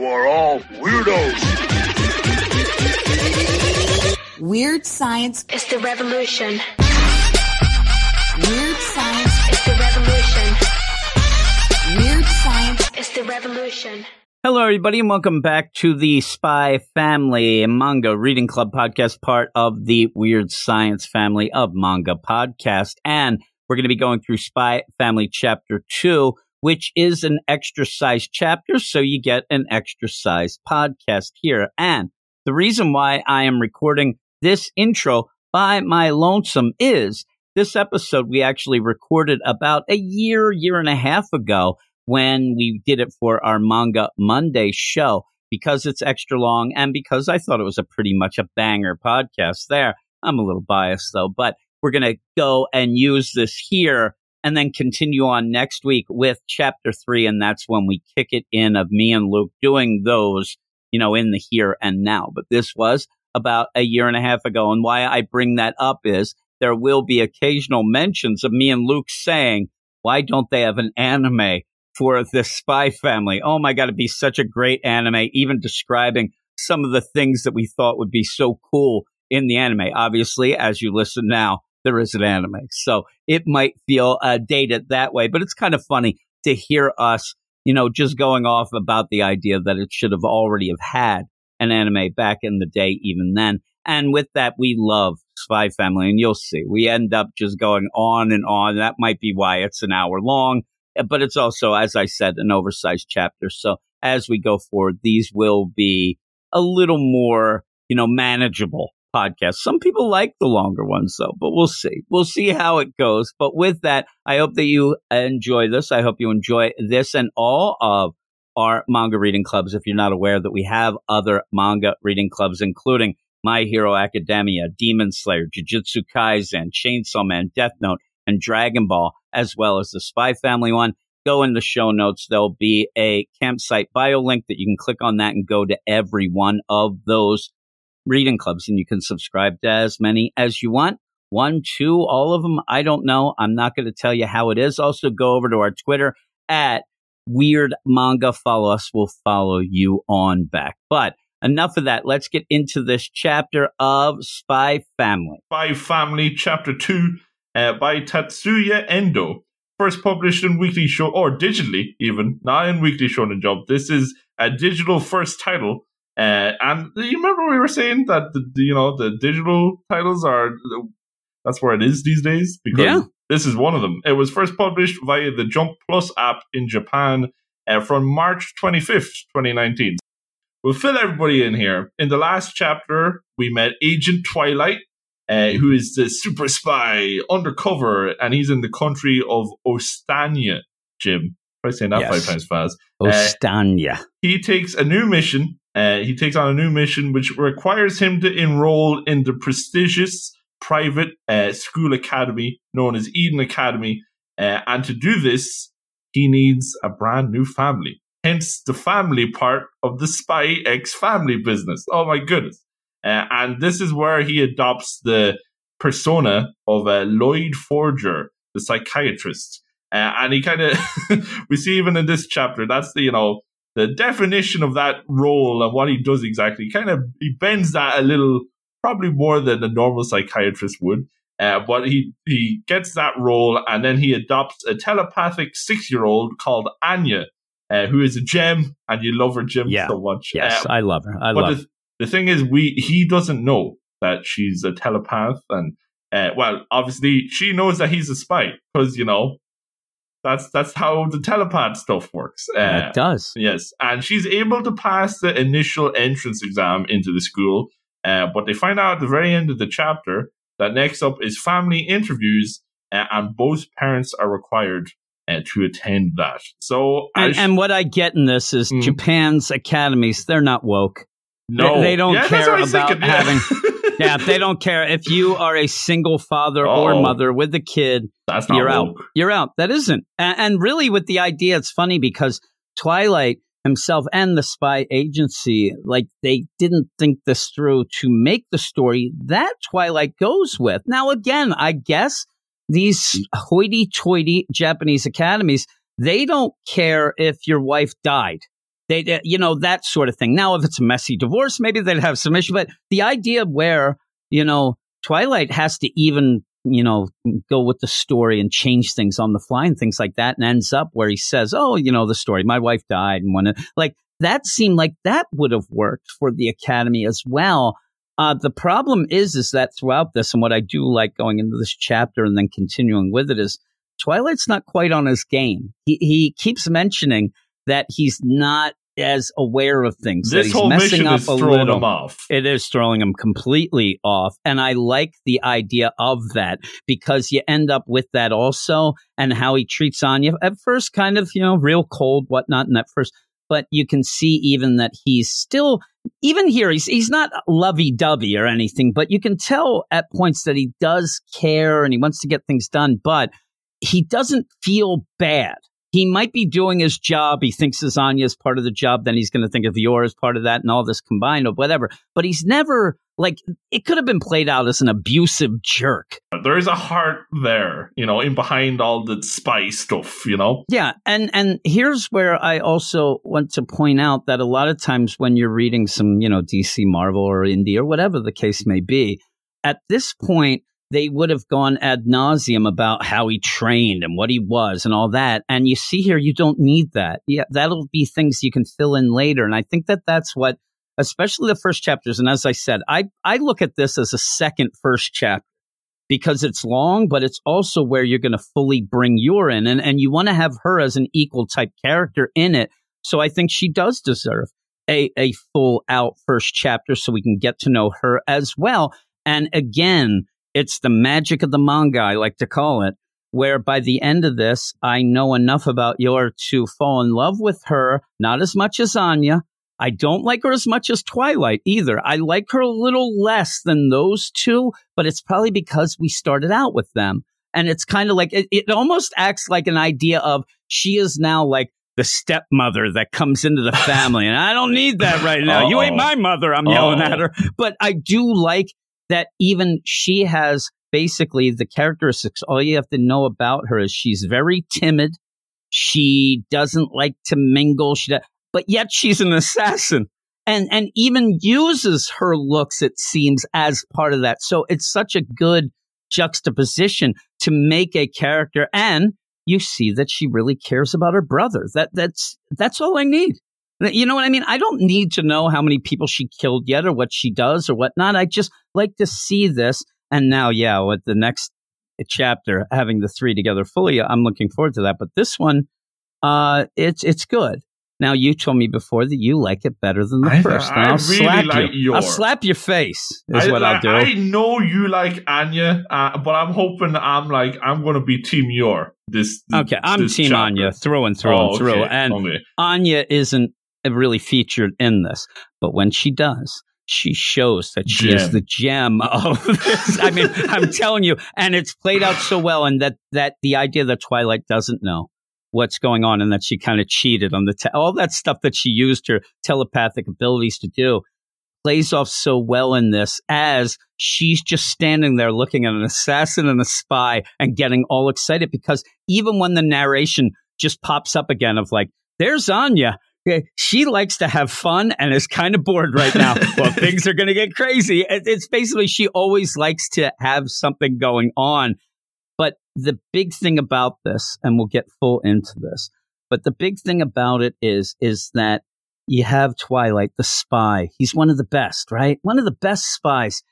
You are all weirdos. Weird science is the revolution. Weird science is the revolution. Weird science is the revolution. Hello, everybody, and welcome back to the Spy Family Manga Reading Club podcast, part of the Weird Science family of manga podcast. And we're going to be going through Spy Family Chapter 2, which is an extra sized chapter. So you get an extra sized podcast here. And the reason why I am recording this intro by my lonesome is this episode we actually recorded about a year, year and a half ago when we did it for our Manga Monday show because it's extra long and because I thought it was a pretty much a banger podcast there. I'm a little biased though, but we're going to go and use this here and then continue on next week with chapter three. And that's when we kick it in of me and Luke doing those, you know, in the here and now. But this was about a year and a half ago. And why I bring that up is there will be occasional mentions of me and Luke saying, why don't they have an anime for the spy family? Oh my God, it'd be such a great anime, even describing some of the things that we thought would be so cool in the anime. Obviously, as you listen now, there is an anime. So it might feel uh, dated that way, but it's kind of funny to hear us, you know, just going off about the idea that it should have already have had an anime back in the day, even then. And with that, we love Spy Family, and you'll see we end up just going on and on. That might be why it's an hour long, but it's also, as I said, an oversized chapter. So as we go forward, these will be a little more, you know, manageable podcasts. Some people like the longer ones though, but we'll see. We'll see how it goes. But with that, I hope that you enjoy this. I hope you enjoy this and all of our manga reading clubs. If you're not aware that we have other manga reading clubs, including My Hero Academia, Demon Slayer, Jujutsu Kaisen, Chainsaw Man, Death Note, and Dragon Ball, as well as the Spy Family one. Go in the show notes. There'll be a campsite bio link that you can click on that and go to every one of those reading clubs, and you can subscribe to as many as you want. One, two, all of them. I don't know. I'm not going to tell you how it is. Also, go over to our Twitter at Weird Manga. Follow us. We'll follow you on back. But enough of that. Let's get into this chapter of Spy Family. Spy Family, Chapter 2 uh, by Tatsuya Endo. First published in Weekly Show, or digitally even, not in Weekly Shonen Jump. This is a digital first title uh, and you remember we were saying that the, you know the digital titles are that's where it is these days because yeah. this is one of them. It was first published via the Jump Plus app in Japan uh, from March 25th, 2019. We'll fill everybody in here. In the last chapter, we met Agent Twilight, uh, who is the super spy undercover, and he's in the country of Ostania, Jim. Try saying that yes. five times fast. Ostania. Uh, he takes a new mission uh, he takes on a new mission which requires him to enroll in the prestigious private uh, school academy known as Eden Academy. Uh, and to do this, he needs a brand new family. Hence the family part of the Spy X family business. Oh my goodness. Uh, and this is where he adopts the persona of uh, Lloyd Forger, the psychiatrist. Uh, and he kind of, we see even in this chapter, that's the, you know, the definition of that role and what he does exactly kind of he bends that a little probably more than a normal psychiatrist would uh, but he he gets that role and then he adopts a telepathic six year old called anya uh, who is a gem and you love her gem yeah. so much yes uh, i love her i love the, the thing is we he doesn't know that she's a telepath and uh, well obviously she knows that he's a spy because you know that's that's how the telepath stuff works. Uh, it does. Yes, and she's able to pass the initial entrance exam into the school, uh, but they find out at the very end of the chapter that next up is family interviews, uh, and both parents are required uh, to attend that. So, and, and, what I get in this is mm. Japan's academies; they're not woke. No, they, they don't yeah, care about yeah. having. yeah, they don't care if you are a single father oh, or mother with a kid. That's not you're out. You're out. That isn't. And, and really, with the idea, it's funny because Twilight himself and the spy agency, like they didn't think this through to make the story that Twilight goes with. Now, again, I guess these hoity-toity Japanese academies, they don't care if your wife died. They, you know, that sort of thing. Now, if it's a messy divorce, maybe they'd have some issue. But the idea where, you know, Twilight has to even, you know, go with the story and change things on the fly and things like that, and ends up where he says, "Oh, you know, the story. My wife died," and it, like that seemed like that would have worked for the Academy as well. Uh, the problem is, is that throughout this, and what I do like going into this chapter and then continuing with it is Twilight's not quite on his game. He he keeps mentioning that he's not as aware of things. that This he's whole messing mission up is a throwing little. him off. It is throwing him completely off. And I like the idea of that because you end up with that also and how he treats Anya at first, kind of, you know, real cold, whatnot in that first. But you can see even that he's still, even here, he's, he's not lovey dovey or anything, but you can tell at points that he does care and he wants to get things done, but he doesn't feel bad. He might be doing his job. He thinks Anya is part of the job. Then he's going to think of Yor as part of that and all this combined or whatever. But he's never like it could have been played out as an abusive jerk. There is a heart there, you know, in behind all the spy stuff, you know. Yeah, and and here's where I also want to point out that a lot of times when you're reading some, you know, DC, Marvel, or Indie, or whatever the case may be, at this point they would have gone ad nauseum about how he trained and what he was and all that. And you see here, you don't need that. Yeah, that'll be things you can fill in later. And I think that that's what, especially the first chapters. And as I said, I I look at this as a second first chapter because it's long, but it's also where you're going to fully bring Yor in, and and you want to have her as an equal type character in it. So I think she does deserve a a full out first chapter, so we can get to know her as well. And again, it's the magic of the manga, I like to call it, where by the end of this, I know enough about Yor to fall in love with her, not as much as Anya. I don't like her as much as Twilight either. I like her a little less than those two, but it's probably because we started out with them. And it's kind of like, it, it almost acts like an idea of she is now like the stepmother that comes into the family. and I don't need that right now. You ain't my mother. I'm yelling Uh-oh. at her. But I do like that even she has basically the characteristics. All you have to know about her is she's very timid. She doesn't like to mingle. She, but yet she's an assassin, and and even uses her looks. It seems as part of that. So it's such a good juxtaposition to make a character, and you see that she really cares about her brother. That that's that's all I need. You know what I mean? I don't need to know how many people she killed yet or what she does or whatnot. I just like to see this. And now, yeah, with the next chapter, having the three together fully, I'm looking forward to that. But this one, uh, it's it's good. Now you told me before that you like it better than the I- first. and I I'll really slap like you. I'll slap your face. Is I, what I'll do. I know you like Anya, uh, but I'm hoping I'm like I'm gonna be Team Yor. This okay, I'm this Team chapter. Anya through and through Oh, and through. okay, And okay. Anya isn't really featured in this, but when she does, she shows that she is the gem of this. I mean, I'm telling you, and it's played out so well, and that that the idea that Twilight doesn't know what's going on, and that she kind of cheated on the te- all that stuff that she used her telepathic abilities to do plays off so well in this as she's just standing there looking at an assassin and a spy and getting all excited because even when the narration just pops up again of like, there's Anya. Okay, She likes to have fun and is kind of bored right now. well, things are going to get crazy. It's basically she always likes to have something going on. But the big thing about this, and we'll get full into this, but the big thing about it is, is that you have Twilight, the spy. He's one of the best, right? One of the best spies.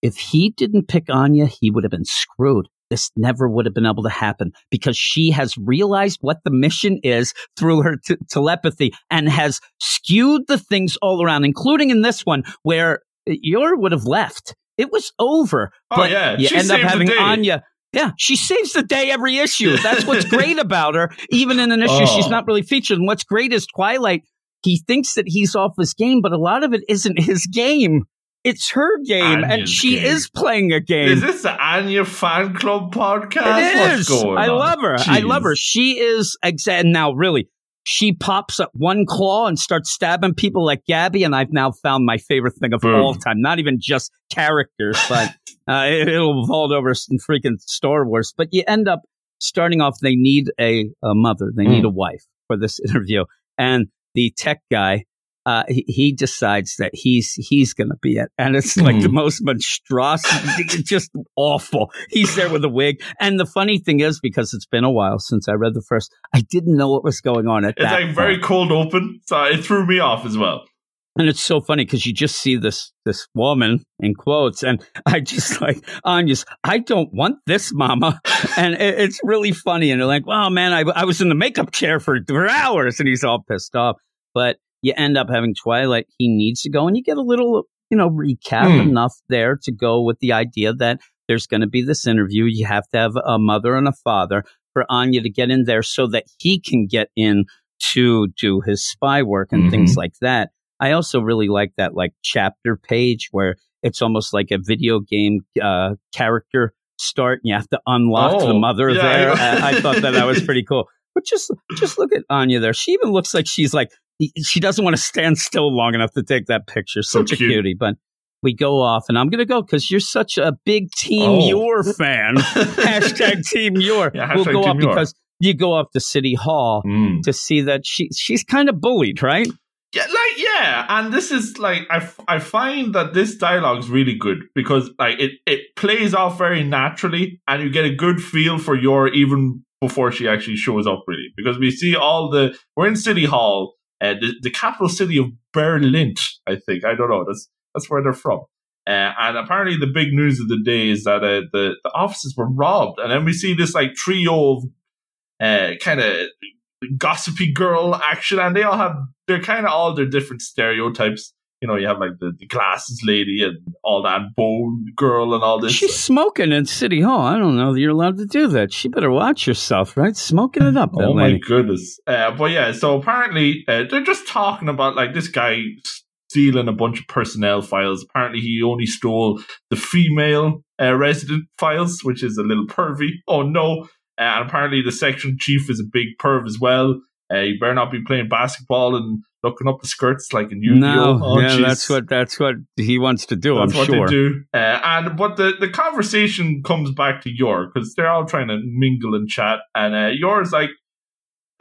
If he didn't pick Anya, he would have been screwed. This never would have been able to happen because she has realized what the mission is through her t- telepathy and has skewed the things all around, including in this one where Yor would have left. It was over. Oh, but yeah. you She end up having. Anya. Yeah, she saves the day every issue. That's what's great about her. Even in an issue, she's Oh. not really featured. And what's great is Twilight. He thinks that he's off his game, but a lot of it isn't his game. It's her game, and she game. is playing a game. Is this the Anya fan club podcast? It What's is. going I on? love her. I love her. She is exa- now really. She pops up one claw and starts stabbing people like Gabby, and I've now found my favorite thing of Boom. all time. Not even just characters, but uh, it, it'll vault over some freaking Star Wars. But you end up starting off. They need a, a mother. They Mm. need a wife for this interview, and the tech guy, uh, he, he decides that he's he's going to be it, and it's like the Hmm. most monstrosity, it's just awful. He's there with a wig, and the funny thing is, because it's been a while since I read the first, I didn't know what was going on at It's that. like very point. cold open, so it threw me off as well. and it's so funny because you just see this this woman in quotes, and I just like Anya's. I don't want this, Mama, and it, it's really funny. And they're like, "Well, man, I, I was in the makeup chair for, for hours," and he's all pissed off. But you end up having Twilight. He needs to go, and you get a little, you know, recap Hmm. enough there to go with the idea that there's going to be this interview. You have to have a mother and a father for Anya to get in there so that he can get in to do his spy work and things like that. I also really like that like chapter page where it's almost like a video game uh, character start and you have to unlock the Oh, mother yeah, there. I- Uh, I thought that that was pretty cool. But just just look at Anya there. She even looks like she's like she doesn't want to stand still long enough to take that picture. So Such a cutie. But we go off, and I'm going to go because you're such a big Team Oh. Yor fan. hashtag Team Yor. Yeah, we'll go off because you go up to City Hall Mm. to see that she she's kind of bullied, right? Yeah, like yeah, and this is like I, f- I find that this dialogue is really good because like it it plays off very naturally, and you get a good feel for Yor even before she actually shows up really because we see all the we're in City Hall, uh, the the capital city of Berlin, I think I don't know that's that's where they're from. Uh, and apparently, the big news of the day is that uh, the the offices were robbed, and then we see this like trio of uh, kind of gossipy girl action, and they all have they're kind of all their different stereotypes. You know, you have like the, the glasses lady and all that bone girl and all this. She's smoking in City Hall. I don't know that you're allowed to do that. She better watch herself, right? Smoking it up, Oh my goodness! Uh, but yeah, so apparently uh, they're just talking about like this guy stealing a bunch of personnel files. Apparently, he only stole the female uh, resident files, which is a little pervy. Oh no! Uh, and apparently, the section chief is a big perv as well. Uh, you better not be playing basketball and looking up the skirts like in Yu-Gi-Oh. No, Oh, yeah, jeez. that's what that's what he wants to do. That's I'm what sure. they do. Uh, and but the, the conversation comes back to Yor because they're all trying to mingle and chat, and uh, Yor's like,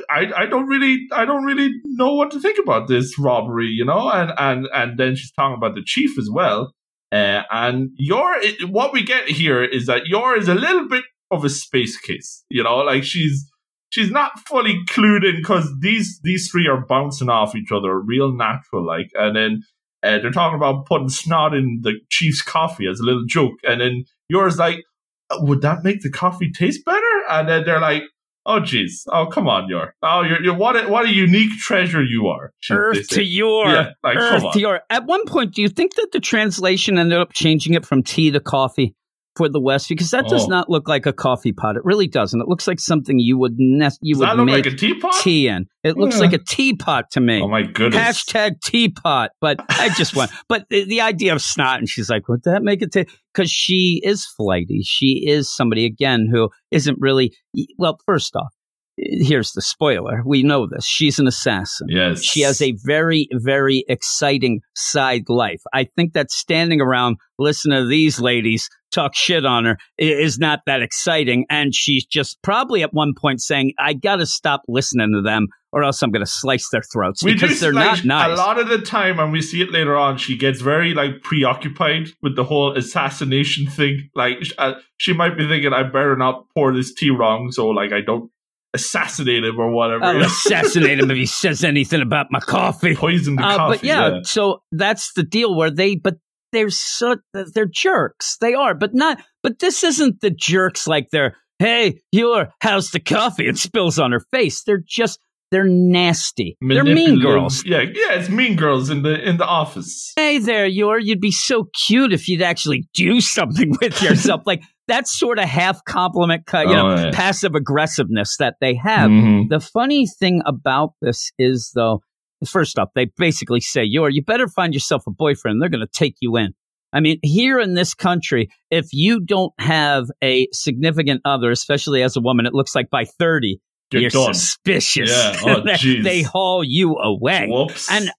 I, I don't really I don't really know what to think about this robbery, you know, and and and then she's talking about the chief as well. Uh, and your what we get here is that Yor is a little bit of a space case, you know, like she's she's not fully clued in because these these three are bouncing off each other real natural, like, and then uh, they're talking about putting snot in the chief's coffee as a little joke, and then Yor's like, "Uh, would that make the coffee taste better? And then they're like, oh jeez, oh come on, Yor, oh you're, you're what a, what a unique treasure you are. She- Earth to Yor, Yeah, like, come Earth on. to Yor. At one point, do you think that the translation ended up changing it from tea to coffee for the West? Because that does Oh. not look like a coffee pot. It really doesn't. It looks like something you would nest. you Does would make like a teapot? tea in. It looks Yeah. like a teapot to me. Oh my goodness. Hashtag teapot. But I just want, but the, the idea of snot, and she's like, would that make it? Because she is flighty. She is somebody, again, who isn't really, well, first off, here's the spoiler. We know this. She's an assassin. Yes. She has a very, very exciting side life. I think that standing around listening to these ladies talk shit on her is not that exciting. And she's just probably at one point saying, I got to stop listening to them or else I'm going to slice their throats We because they're not nice. A lot of the time, and we see it later on, she gets very like preoccupied with the whole assassination thing. Like uh, she might be thinking, "I better not pour this tea wrong, so like I don't assassinate him or whatever." I'll assassinate him if he says anything about my coffee. Poison the Uh, coffee. but yeah, so that's the deal where they, but they're so they're jerks. They are, but not. But this isn't the jerks like they're. Hey, Yor how's the coffee? It spills on her face. They're just they're nasty. They're mean girls. Yeah, yeah, it's mean girls in the in the office. Hey there, you're you'd be so cute if you'd actually do something with yourself. like that sort of half compliment cut, you oh, know, yeah. passive aggressiveness that they have. Mm-hmm. The funny thing about this is though, first off, they basically say, You're you better find yourself a boyfriend. They're gonna take you in. I mean, here in this country, if you don't have a significant other, especially as a woman, it looks like by 30, Get you're suspicious. Yeah. Oh, they haul you away. Whoops. And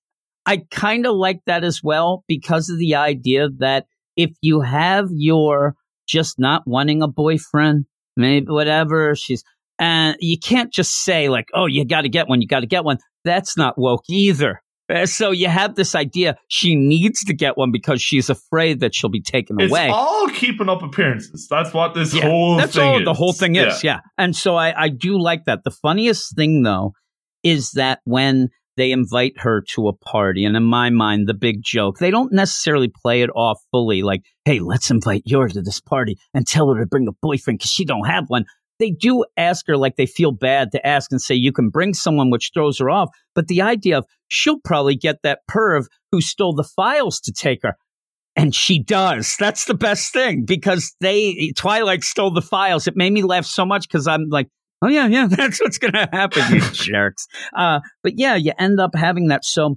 I kind of like that as well because of the idea that if you have Yor just not wanting a boyfriend, maybe whatever, she's and you can't just say like, "Oh, you got to get one, you got to get one." That's not woke either. Uh, So you have this idea she needs to get one because she's afraid that she'll be taken It's away. all keeping up appearances. That's what this Yeah, whole That's thing all is. the whole thing is. Yeah. And so I, I do like that. The funniest thing though is that when they invite her to a party, and in my mind, the big joke, they don't necessarily play it off fully like, hey, let's invite yours to this party and tell her to bring a boyfriend because she don't have one. They do ask her like they feel bad to ask and say you can bring someone which throws her off. But the idea of she'll probably get that perv who stole the files to take her. And she does. That's the best thing because they Twilight stole the files. It made me laugh so much because I'm like, oh yeah, yeah, that's what's gonna happen, you jerks. Uh, but yeah, you end up having that. So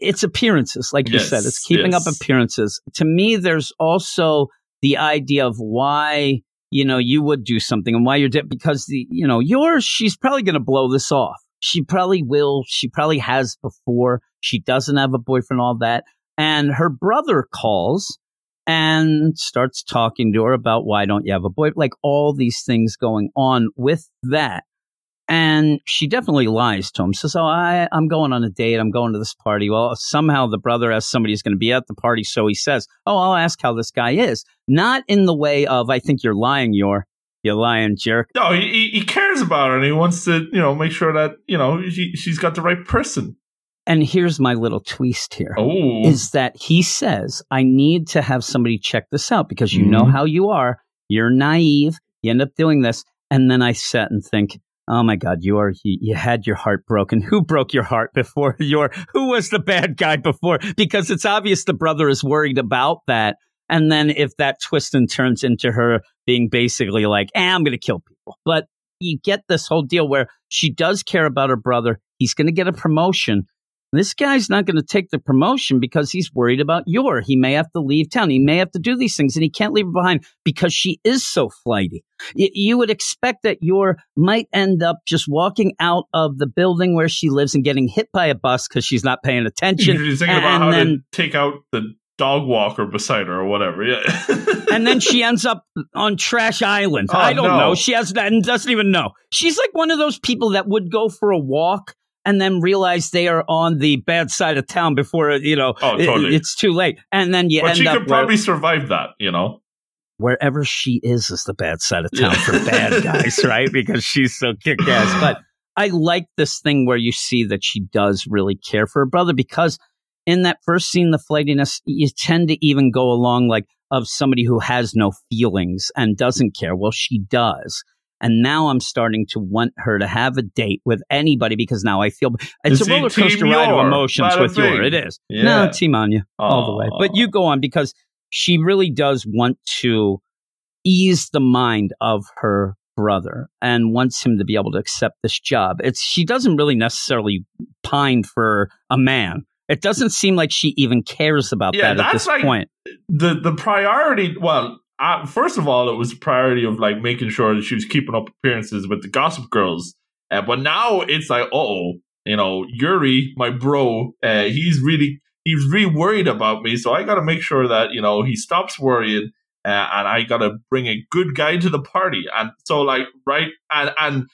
it's appearances, like you Yes, said. It's keeping yes. up appearances. To me, there's also the idea of why you know you would do something and why you're di- because the you know yours. She's probably gonna blow this off. She probably will. She probably has before. She doesn't have a boyfriend. All that and her brother calls and starts talking to her about why don't you have a boy like all these things going on with that and she definitely lies to him says oh I, i'm going on a date i'm going to this party well somehow the brother has somebody who's going to be at the party so he says oh i'll ask how this guy is not in the way of i think you're lying you're you're lying jerk No, he, he- cares about her and he wants to, you know, make sure that, you know, she, she's got the right person. and here's my little twist here Oh. is that he says, I need to have somebody check this out because you know Mhm. how you are. You're naive. You end up doing this. And then I sat and think, oh my God, you are, you, had your heart broken. Who broke your heart before Yor, who was the bad guy before? Because it's obvious the brother is worried about that. And then if that twist and turns into her being basically like, eh, I'm going to kill people. But you get this whole deal where she does care about her brother. He's going to get a promotion. This guy's not going to take the promotion because he's worried about Yor. He may have to leave town. He may have to do these things and he can't leave her behind because she is so flighty. Y- you would expect that Yor might end up just walking out of the building where she lives and getting hit by a bus because she's not paying attention. She's thinking about and how then- to take out the dog walker beside her or whatever. Yeah. and then she ends up on Trash Island. Oh, I don't no. know. She has that and doesn't even know. She's like one of those people that would go for a walk and then realize they are on the bad side of town before you know Oh, it- it's too late. And then you but she could where- probably survive that, you know? wherever she is is the bad side of town Yeah. for bad guys, right? Because she's so kick ass. But I like this thing where you see that she does really care for her brother because in that first scene, the flightiness, you tend to even go along like of somebody who has no feelings and doesn't care. Well, she does. And now I'm starting to want her to have a date with anybody because now I feel it's Is a roller coaster ride of emotions with Yor. bing. It is. Yeah. No, team Anya all the way. But you go on because she really does want to ease the mind of her brother and wants him to be able to accept this job. It's she doesn't really necessarily pine for a man. It doesn't seem like she even cares about Yeah, that at this like- point. the the priority well first of all it was a priority of like making sure that she was keeping up appearances with the gossip girls. Uh, but now it's like oh you know yuri my bro uh, he's really he's really worried about me. So i gotta make sure that you know he stops worrying uh, and i gotta bring a good guy to the party. And so like right and and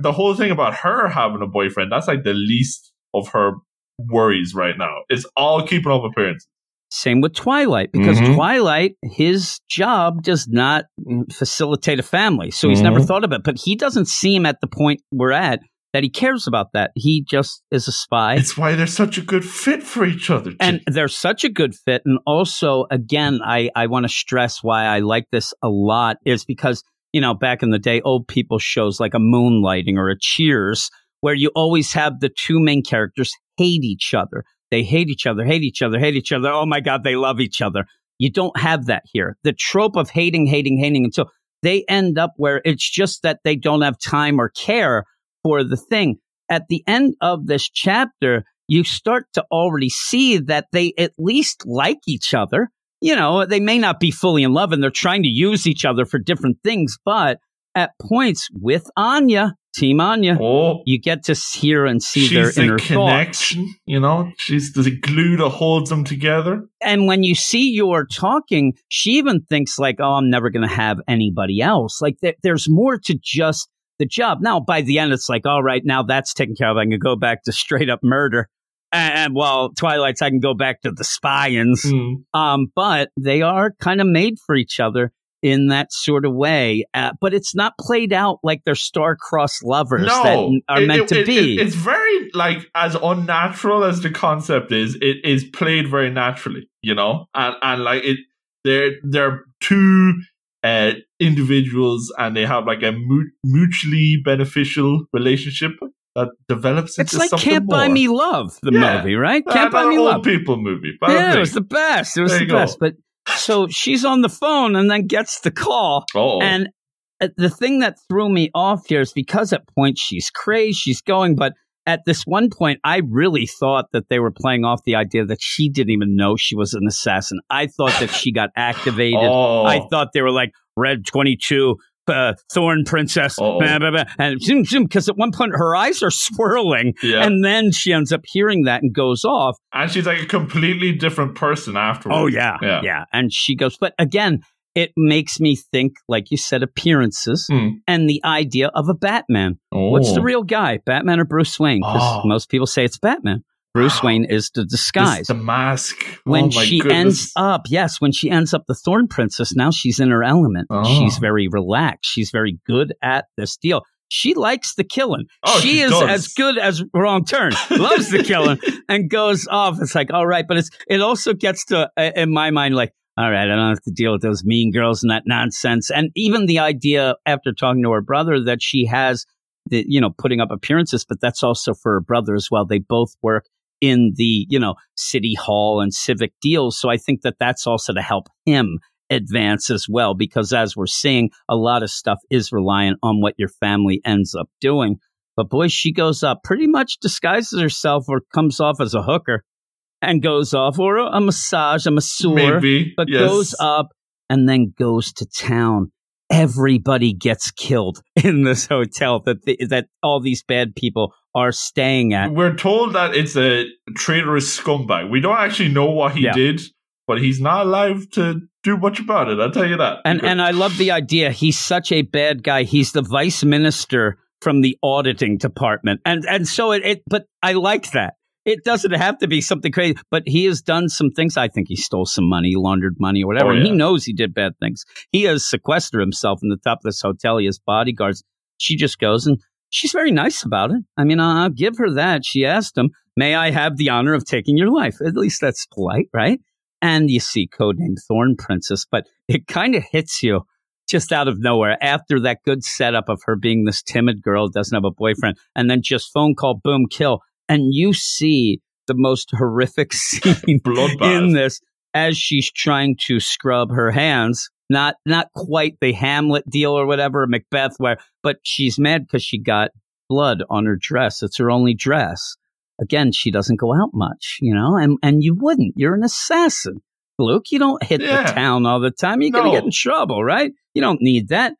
the whole thing about her having a boyfriend that's like the least of her worries right now. It's all keeping up appearances Same with Twilight, because Mhm. Twilight, his job does not mm, facilitate a family. So he's never Mhm. thought of it. But he doesn't seem at the point we're at that he cares about that. He just is a spy. It's why they're such a good fit for each other. and they're such a good fit. And also, again, I, I want to stress why I like this a lot is because, you know, back in the day, old people shows like a moonlighting or a cheers, where you always have the two main characters hate each other. They hate each other, hate each other, hate each other. Oh my God, they love each other. You don't have that here. The trope of hating, hating, hating until they end up where it's just that they don't have time or care for the thing. At the end of this chapter, you start to already see that they at least like each other. You know, they may not be fully in love and they're trying to use each other for different things, but at points with Anya, Team Anya, oh, you get to hear and see their she's the inner thoughts. connection. You know, she's the glue that holds them together. And when you see Yor talking, she even thinks like, "Oh, I'm never going to have anybody else." Like there, there's more to just the job. Now, by the end, it's like, all right, now that's taken care of. I can go back to straight up murder. And, and while Twilight's, I can go back to the spyings. Mm. Um, but they are kind of made for each other in that sort of way. Uh, but it's not played out like they're star-crossed lovers No, that are It- meant it- to it- be. it- it's very like as unnatural as the concept is. It is played very naturally, you know, and and like it. They're they're two uh, individuals, and they have like a mu- mutually beneficial relationship that develops. it's like Can't Buy. Me Love, the Yeah. movie, right? Uh, Can't Buy Me Love. people movie. Yeah, it was the best. It was the go. best. But so she's on the phone and then gets the call. oh, And uh, the thing that threw me off here is because at points she's crazed, she's going, but at this one point, I really thought that they were playing off the idea that she didn't even know she was an assassin. I thought that she got activated. oh, I thought they were like Red 22, uh, Thorn Princess, blah, blah, blah, and zoom, zoom, because at one point her eyes are swirling. yeah. And then she ends up hearing that and goes off. and she's like a completely different person afterwards. Oh yeah, Yeah. yeah. And she goes, but again, it makes me think, like you said, appearances Hmm. and the idea of a Batman. What's the Oh. real guy, Batman or Bruce Wayne? Because Oh. most people say it's Batman. Bruce Wow. Wayne is the disguise. the mask. when oh she goodness. ends up, yes, when she ends up the Thorn Princess, now she's in her element. Oh. She's very relaxed. She's very good at this deal. She likes the killing. Oh, she, she is does. as good as Wrong Turn. Loves the killing and goes off. It's like, all right, but it's it also gets to uh, in my mind like, all right, I don't have to deal with those mean girls and that nonsense. And even the idea after talking to her brother that she has the you know putting up appearances, but that's also for her brother as well. They both work in the you know city hall and civic deals, so I think that that's also to help him advance as well because as we're seeing a lot of stuff is reliant on what your family ends up doing. But boy she goes up pretty much disguises herself or comes off as a hooker and goes off or a, massage a masseur Maybe, but yes. goes up and then goes to town everybody gets killed in this hotel that the, that all these bad people are staying at We're told that it's a traitorous scumbag. We don't actually know what he Yeah. did, but he's not alive to do much about it. I'll tell you that. And and I love the idea. He's such a bad guy. He's the vice minister from the auditing department, and and so it. it but I like that. It doesn't have to be something crazy, but he has done some things. I think he stole some money, laundered money, or whatever. Oh, And he knows he did bad things. He has sequestered himself in the top of this hotel. He has bodyguards. She just goes and she's very nice about it. I mean, I'll give her that. She asked him, "May I have the honor of taking your life?" At least that's polite, right? And you see codename Thorn Princess, but it kind of hits you just out of nowhere after that good setup of her being this timid girl, doesn't have a boyfriend, and then just phone call, boom, kill. And you see the most horrific scene Bloodbath. in this as she's trying to scrub her hands. Not not quite the Hamlet deal or whatever, Macbeth, where but she's mad because she got blood on her dress. It's her only dress. Again, she doesn't go out much, you know, and and you wouldn't. You're an assassin. Luke, you don't hit Yeah. the town all the time. You're gonna get in trouble, right? You don't need that.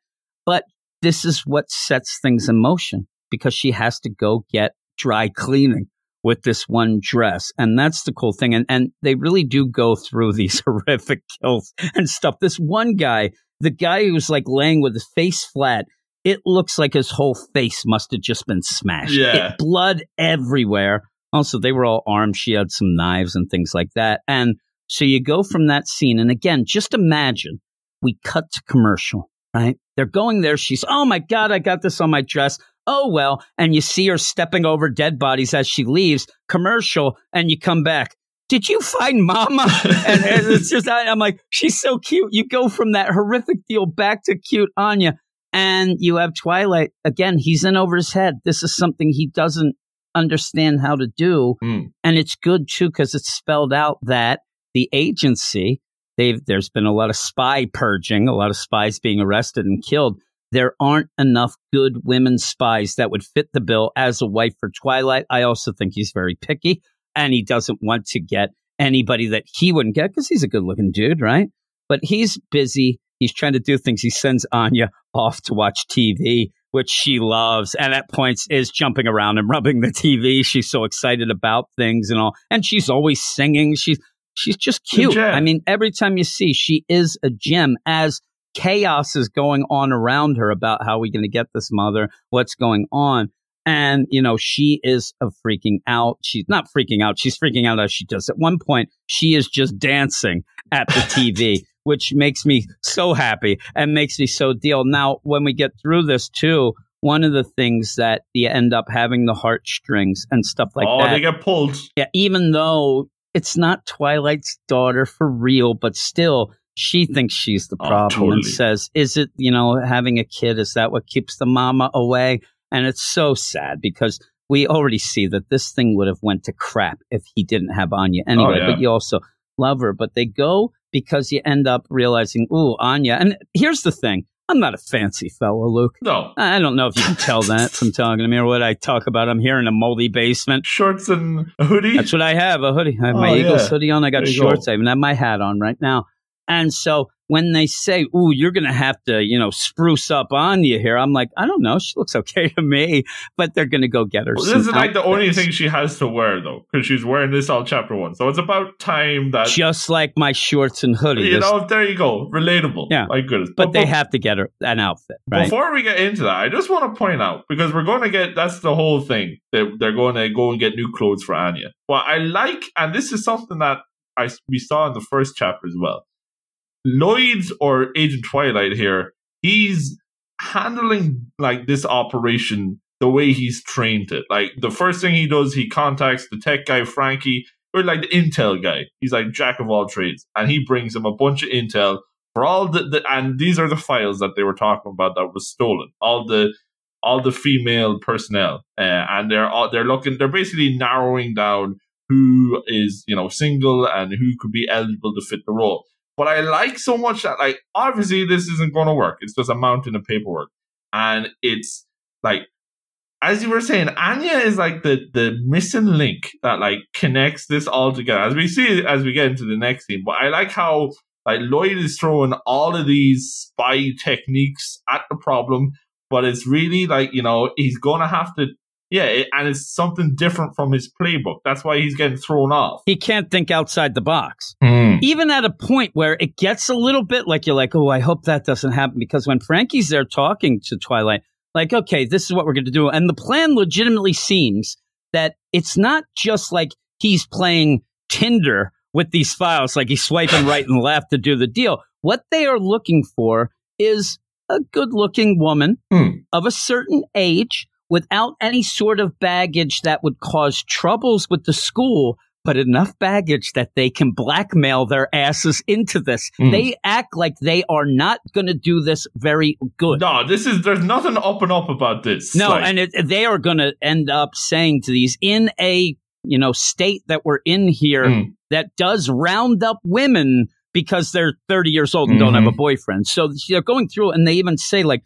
But this is what sets things in motion because she has to go get dry cleaning with this one dress. And that's the cool thing. And and they really do go through these horrific kills and stuff. This one guy, the guy who's like laying with his face flat, it looks like his whole face must have just been smashed. Yeah. It- blood everywhere. Also, they were all armed. She had some knives and things like that. And so you go from that scene. And again, just imagine we cut to commercial, right? They're going there. She's, oh my God, I got this on my dress. Oh, well. And you see her stepping over dead bodies as she leaves. Commercial. And you come back. Did you find mama? and, and it's just, I, I'm like, she's so cute. You go from that horrific deal back to cute Anya. And you have Twilight. Again, he's in over his head. This is something he doesn't understand how to do. Mm. And it's good too, because it's spelled out that the agency, they've, there's been a lot of spy purging, a lot of spies being arrested and killed. There aren't enough good women spies that would fit the bill as a wife for Twilight. I also think he's very picky and he doesn't want to get anybody that he wouldn't get because he's a good looking dude, right? But he's busy. He's trying to do things. He sends Anya off to watch TV, which she loves, and at points is jumping around and rubbing the TV. She's so excited about things and all, and she's always singing. She's she's just cute. I mean, every time you see, she is a gem. As chaos is going on around her about how we're going to get this mother, what's going on. And, you know, she is freaking out. She's not freaking out. She's freaking out as she does. At one point, she is just dancing at the TV, which makes me so happy and makes me so deal. Now, when we get through this too, one of the things that you end up having the heartstrings and stuff like oh, that. Oh, they get pulled. Yeah, even though it's not Twilight's daughter for real, but still, she thinks she's the Oh, problem and says, Is it, you know, having a kid? Is that what keeps the mama away? And it's so sad because we already see that this thing would have went to crap if he didn't have Anya oh, anyway, Oh, yeah. but you also love her. But they go because you end up realizing, ooh, Anya. And here's the thing. I'm not a fancy fellow, Luke. No. I don't know if you can tell that from talking to me or what I talk about. I'm here in a moldy basement. Shorts and a hoodie. That's what I have a hoodie. I have my Oh, Eagles yeah. hoodie on. I got shorts. go. I even have my hat on right now. And so when they say, "Ooh, you're going to have to, you know, spruce up on you here," I'm like, I don't know. She looks okay to me, but they're going to go get her. Well, this is like the only thing she has to wear though, because she's wearing this all chapter one. So it's about time that just like my shorts and hoodie. you know. There you go, relatable. Yeah. my goodness. but they have to get her an outfit, right? Before we get into that, I just want to point out because we're going to get that's the whole thing that they're going to go and get new clothes for Anya. What I like, and this is something that I we saw in the first chapter as well. Lloyd's or Agent Twilight here, he's handling like this operation the way he's trained it. Like the first thing he does, he contacts the tech guy Frankie, or like the intel guy. He's like jack of all trades, and he brings him a bunch of intel for all the, the and these are the files that they were talking about that was stolen. All the all the female personnel, uh, and they're all they're looking. They're basically narrowing down who is you know single and who could be eligible to fit the role. But I like so much that like obviously this isn't going to work. It's just a mountain of paperwork, and it's like as you were saying, Anya is like the the missing link that like connects this all together. As we see as we get into the next scene, but I like how like Lloyd is throwing all of these spy techniques at the problem, but it's really like you know he's gonna have to. Yeah, it, and it's something different from his playbook. That's why he's getting thrown off. he can't think outside the box. even at a point where it gets a little bit like you're like, oh, I hope that doesn't happen because when Frankie's there talking to Twilight, like, okay, this is what we're going to do, and the plan legitimately seems that it's not just like he's playing Tinder with these files, like he's swiping right and left to do the deal. What they are looking for is a good-looking woman Hmm. of a certain age without any sort of baggage that would cause troubles with the school but enough baggage that they can blackmail their asses into this. Mm. They act like they are not going to do this very good. No, this is there's nothing up and up about this. No, Like, and it, they are going to end up saying to these in a you know state that we're in here Mm. that does round up women because they're 30 years old and don't have a boyfriend. So they're going through and they even say like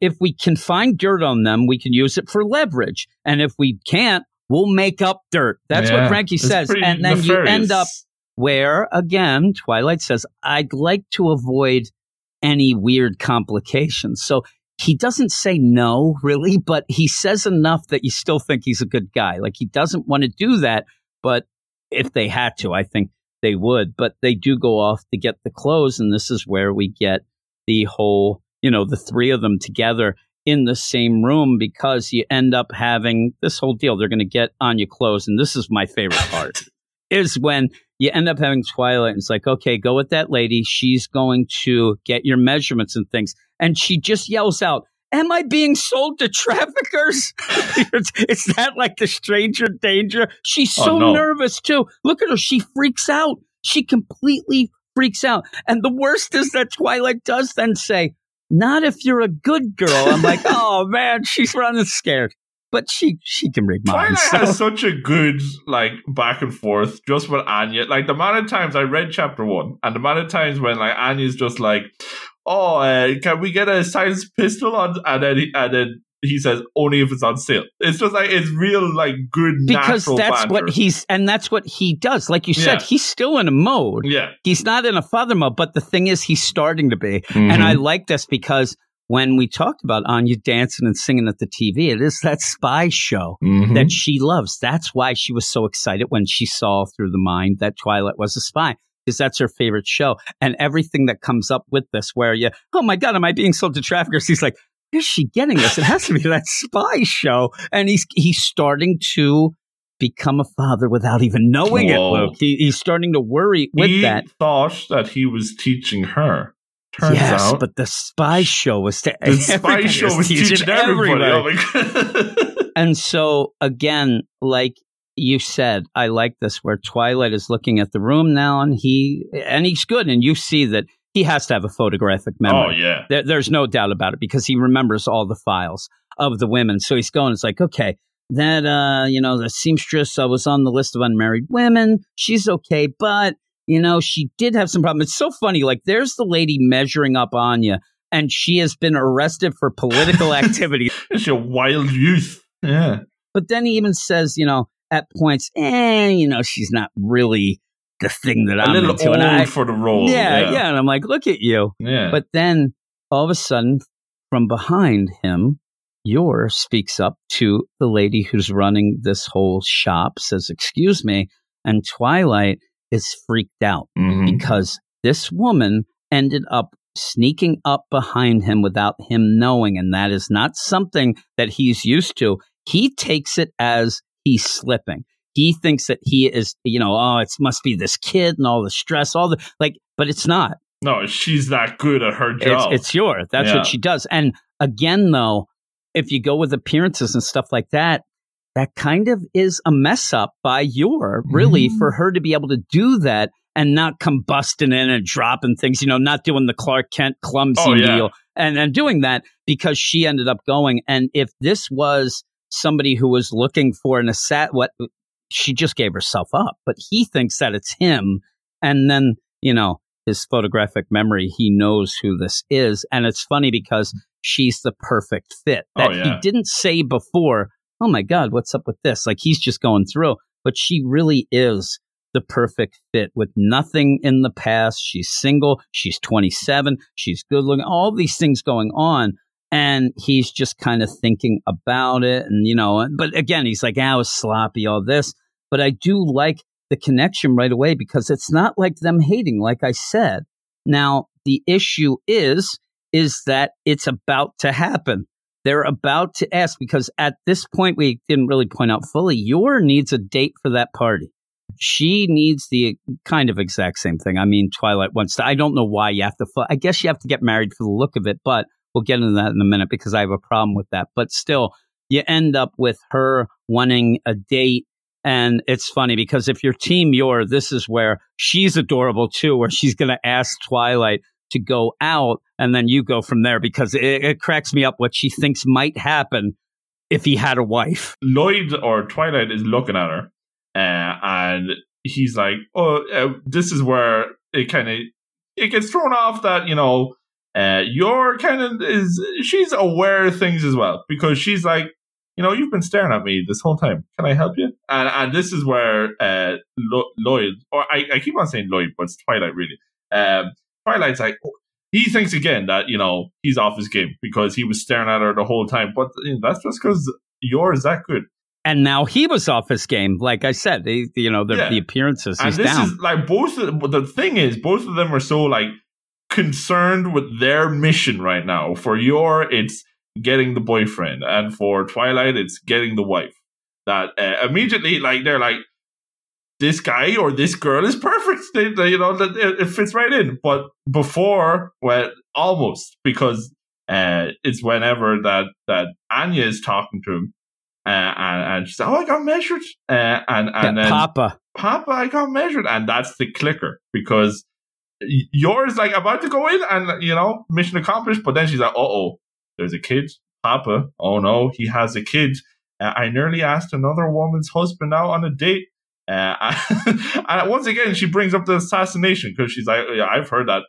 if we can find dirt on them, we can use it for leverage. And if we can't, we'll make up dirt. That's Yeah, what Frankie says. And then you end up where again twilight says i'd like to avoid any weird complications so he doesn't say no really but he says enough that you still think he's a good guy like he doesn't want to do that but if they had to i think they would but they do go off to get the clothes and this is where we get the whole you know the three of them together in the same room because you end up having this whole deal they're going to get on your clothes and this is my favorite part is when you end up having Twilight and it's like, okay, go with that lady. She's going to get your measurements and things. And she just yells out, Am I being sold to traffickers? it's, it's that like the stranger danger. She's Oh, so no. nervous too. Look at her. She freaks out. She completely freaks out. And the worst is that Twilight does then say, Not if you're a good girl. I'm like, Oh man, she's running scared. But she she can read Twilight minds. has such a good like back and forth just with Anya. Like the amount of times I read chapter one, and the amount of times when like Anya's just like, "Oh, uh, can we get a silenced pistol?" on And then he, and then he says, "Only if it's on sale." It's just like it's real like good because natural that's banter. what he's and that's what he does like you said Yeah. he's still in a mode Yeah, he's not in a father mode but the thing is he's starting to be Mm-hmm. and i like this because when we talked about anya dancing and singing at the tv it is that spy show Mm-hmm. that she loves that's why she was so excited when she saw through the mind that twilight was a spy because that's her favorite show. And everything that comes up with this, where you, oh my God, am I being sold to traffickers? He's like, where's she getting this? It has to be that spy show. And he's he's starting to become a father without even knowing Whoa. it, Luke. He, he's starting to worry with he that. thought that he was teaching her. Turns yes, out but the spy show was to the spy show was teaching, everybody. everybody. Oh. And so again, like you said, I like this where Twilight is looking at the room now and he and he's good and you see that he has to have a photographic memory. oh yeah. There, there's no doubt about it because he remembers all the files of the women. So he's going, it's like, okay, that uh, you know, the seamstress uh, was on the list of unmarried women. She's okay, but you know, she did have some problems. It's so funny. Like, there's the lady measuring up on you, and she has been arrested for political activity. It's your wild youth. Yeah. But then he even says, you know, at points, eh, you know, she's not really the thing that I'm little into. old And I- for the role. yeah, Yeah. yeah, And I'm like, look at you. Yeah. But then all of a sudden, from behind him, Yor speaks up to the lady who's running this whole shop, says, Excuse me. And Twilight is freaked out Mhm. because this woman ended up sneaking up behind him without him knowing. And that is not something that he's used to. He takes it as he's slipping. He thinks that he is, you know, oh, it must be this kid and all the stress, all the like, but it's not. No, she's that good at her job. it's Yor. That's Yeah. what she does. And again, though, if you go with appearances and stuff like that, that kind of is a mess up by Yor really Mhm. for her to be able to do that and not come busting in and dropping things, you know, not doing the Clark Kent clumsy Oh, yeah. deal and, and doing that because she ended up going. And if this was somebody who was looking for an assat, what she just gave herself up, but he thinks that it's him. And then, you know, his photographic memory, he knows who this is. And it's funny because she's the perfect fit Oh, that yeah. he didn't say before. Oh my God, what's up with this? Like he's just going through, but she really is the perfect fit with nothing in the past. She's single. She's 27. She's good looking. All these things going on. And he's just kind of thinking about it. And, you know, but again, he's like, ah, I was sloppy, all this. But I do like the connection right away because it's not like them hating, like I said. Now, the issue is, is that it's about to happen. They're about to ask because at this point, we didn't really point out fully, Yor needs a date for that party. She needs the kind of exact same thing. I mean, Twilight wants to, I don't know why you have to, I guess you have to get married for the look of it, but we'll get into that in a minute because I have a problem with that. But still, you end up with her wanting a date. And it's funny because if you're Team Yor, this is where she's adorable too, where she's going to ask Twilight to go out and then you go from there because it, it cracks me up what she thinks might happen if he had a wife. Lloyd or Twilight is looking at her, uh, and he's like, "Oh, uh, this is where it kind of it gets thrown off that you know, uh, Yor kind of is she's aware of things as well because she's like, you know, you've been staring at me this whole time. Can I help you? And and this is where uh, Lo- Lloyd, or I, I keep on saying Lloyd, but it's Twilight really. Um, Twilight's like. He thinks again that you know he's off his game because he was staring at her the whole time, but you know, that's just because Yor's that good. And now he was off his game. Like I said, he, you know, the, Yeah. the appearances, and this down. is like both of the thing is both of them are so like concerned with their mission right now for Yor it's getting the boyfriend and for twilight it's getting the wife that uh, immediately like they're like this guy or this girl is perfect they, they- you know that it, it fits right in but before well almost because uh it's whenever that that anya is talking to him uh, and, and she's like, oh, I got measured. Uh, and and Yeah, then Papa. Papa, I got measured, and that's the clicker because Yor's like about to go in, and you know, mission accomplished. But then she's like, "Uh oh, there's a kid, Papa. Oh no, he has a kid. Uh, I nearly asked another woman's husband out on a date." Uh, and once again, she brings up the assassination because she's like, yeah, "I've heard that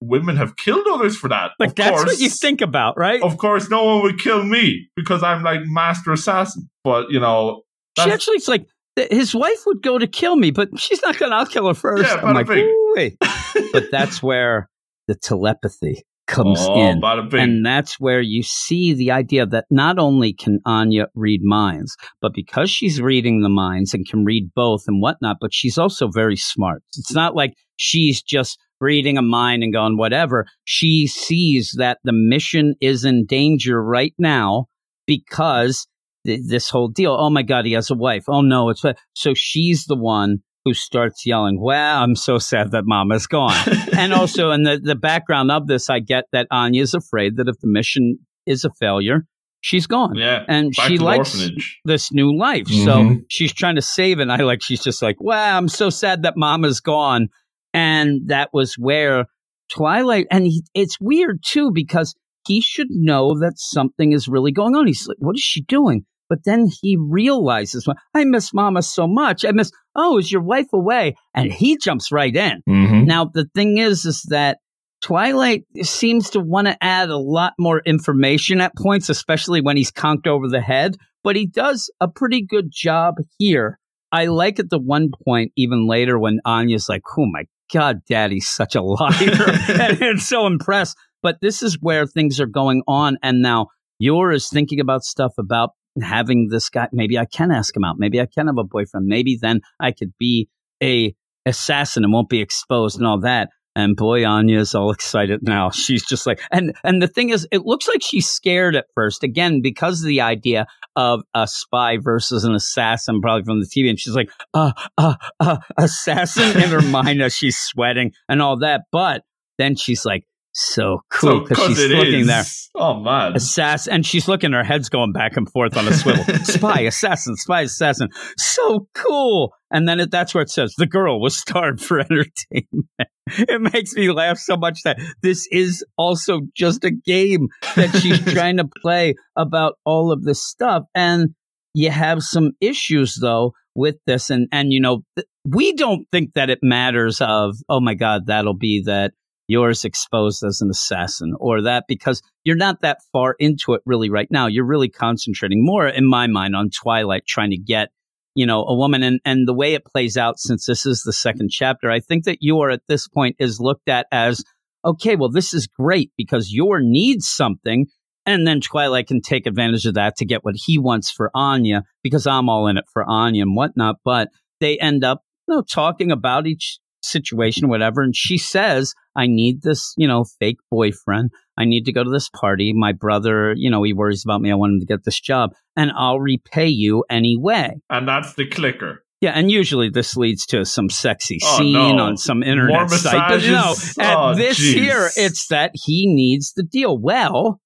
women have killed others for that." Like of that's course, what you think about, right? Of course, no one would kill me because I'm like master assassin. But you know, she that's- actually, it's like his wife would go to kill me, but she's not going to. I'll kill her first. Yeah, I'm like. But that's where the telepathy comes oh, in. And that's where you see the idea that not only can Anya read minds, but because she's reading the minds and can read both and whatnot, but she's also very smart. It's not like she's just reading a mind and going, whatever. She sees that the mission is in danger right now because th- this whole deal. Oh my God, he has a wife. Oh no, it's so she's the one who starts yelling, Wow, I'm so sad that mama's gone. and also in the, the background of this, I get that Anya's afraid that if the mission is a failure, she's gone. yeah, And she likes orphanage. this new life. Mhm. So she's trying to save it. And I like, she's just like, wow, I'm so sad that mama's gone. And that was where Twilight, and he, it's weird too, because he should know that something is really going on. He's like, what is she doing? But then he realizes, I miss mama so much. I miss, oh, is your wife away? And he jumps right in. Mm-hmm. Now, the thing is, is that Twilight seems to want to add a lot more information at points, especially when he's conked over the head, but he does a pretty good job here. I like at the one point, even later, when Anya's like, oh my God, daddy's such a liar. and it's so impressed. But this is where things are going on. And now Yor is thinking about stuff about having this guy. Maybe I can ask him out. Maybe I can have a boyfriend. Maybe then I could be a assassin and won't be exposed and all that. And boy, Anya's all excited now. She's just like, and and the thing is, it looks like she's scared at first, again because of the idea of a spy versus an assassin, probably from the TV. And she's like, uh, uh, uh, assassin in her mind as she's sweating and all that. But then she's like, so cool because she's it looking is. there Oh man. assassin and she's looking her head's going back and forth on a swivel. Spy assassin spy assassin. So cool! And then it, that's where it says the girl was starved for entertainment. It makes me laugh so much that this is also just a game that she's trying to play about all of this stuff. And you have some issues though with this. And and you know th- we don't think that it matters of oh my god that'll be that Yor's exposed as an assassin or that because you're not that far into it really right now. You're really concentrating more in my mind on Twilight trying to get, you know, a woman and, and the way it plays out since this is the second chapter. I think that Yor at this point is looked at as, okay, well, this is great because Yor needs something. And then Twilight can take advantage of that to get what he wants for Anya because I'm all in it for Anya and whatnot. But they end up, you know, talking about each situation, whatever. And she says, I need this, you know, fake boyfriend. I need to go to this party. My brother, you know, he worries about me. I want him to get this job and I'll repay you anyway. and that's the clicker. Yeah, and usually this leads to some sexy Oh, scene no. on some internet More site. But no, massages? at Oh, this here, it's that he needs the deal. Well,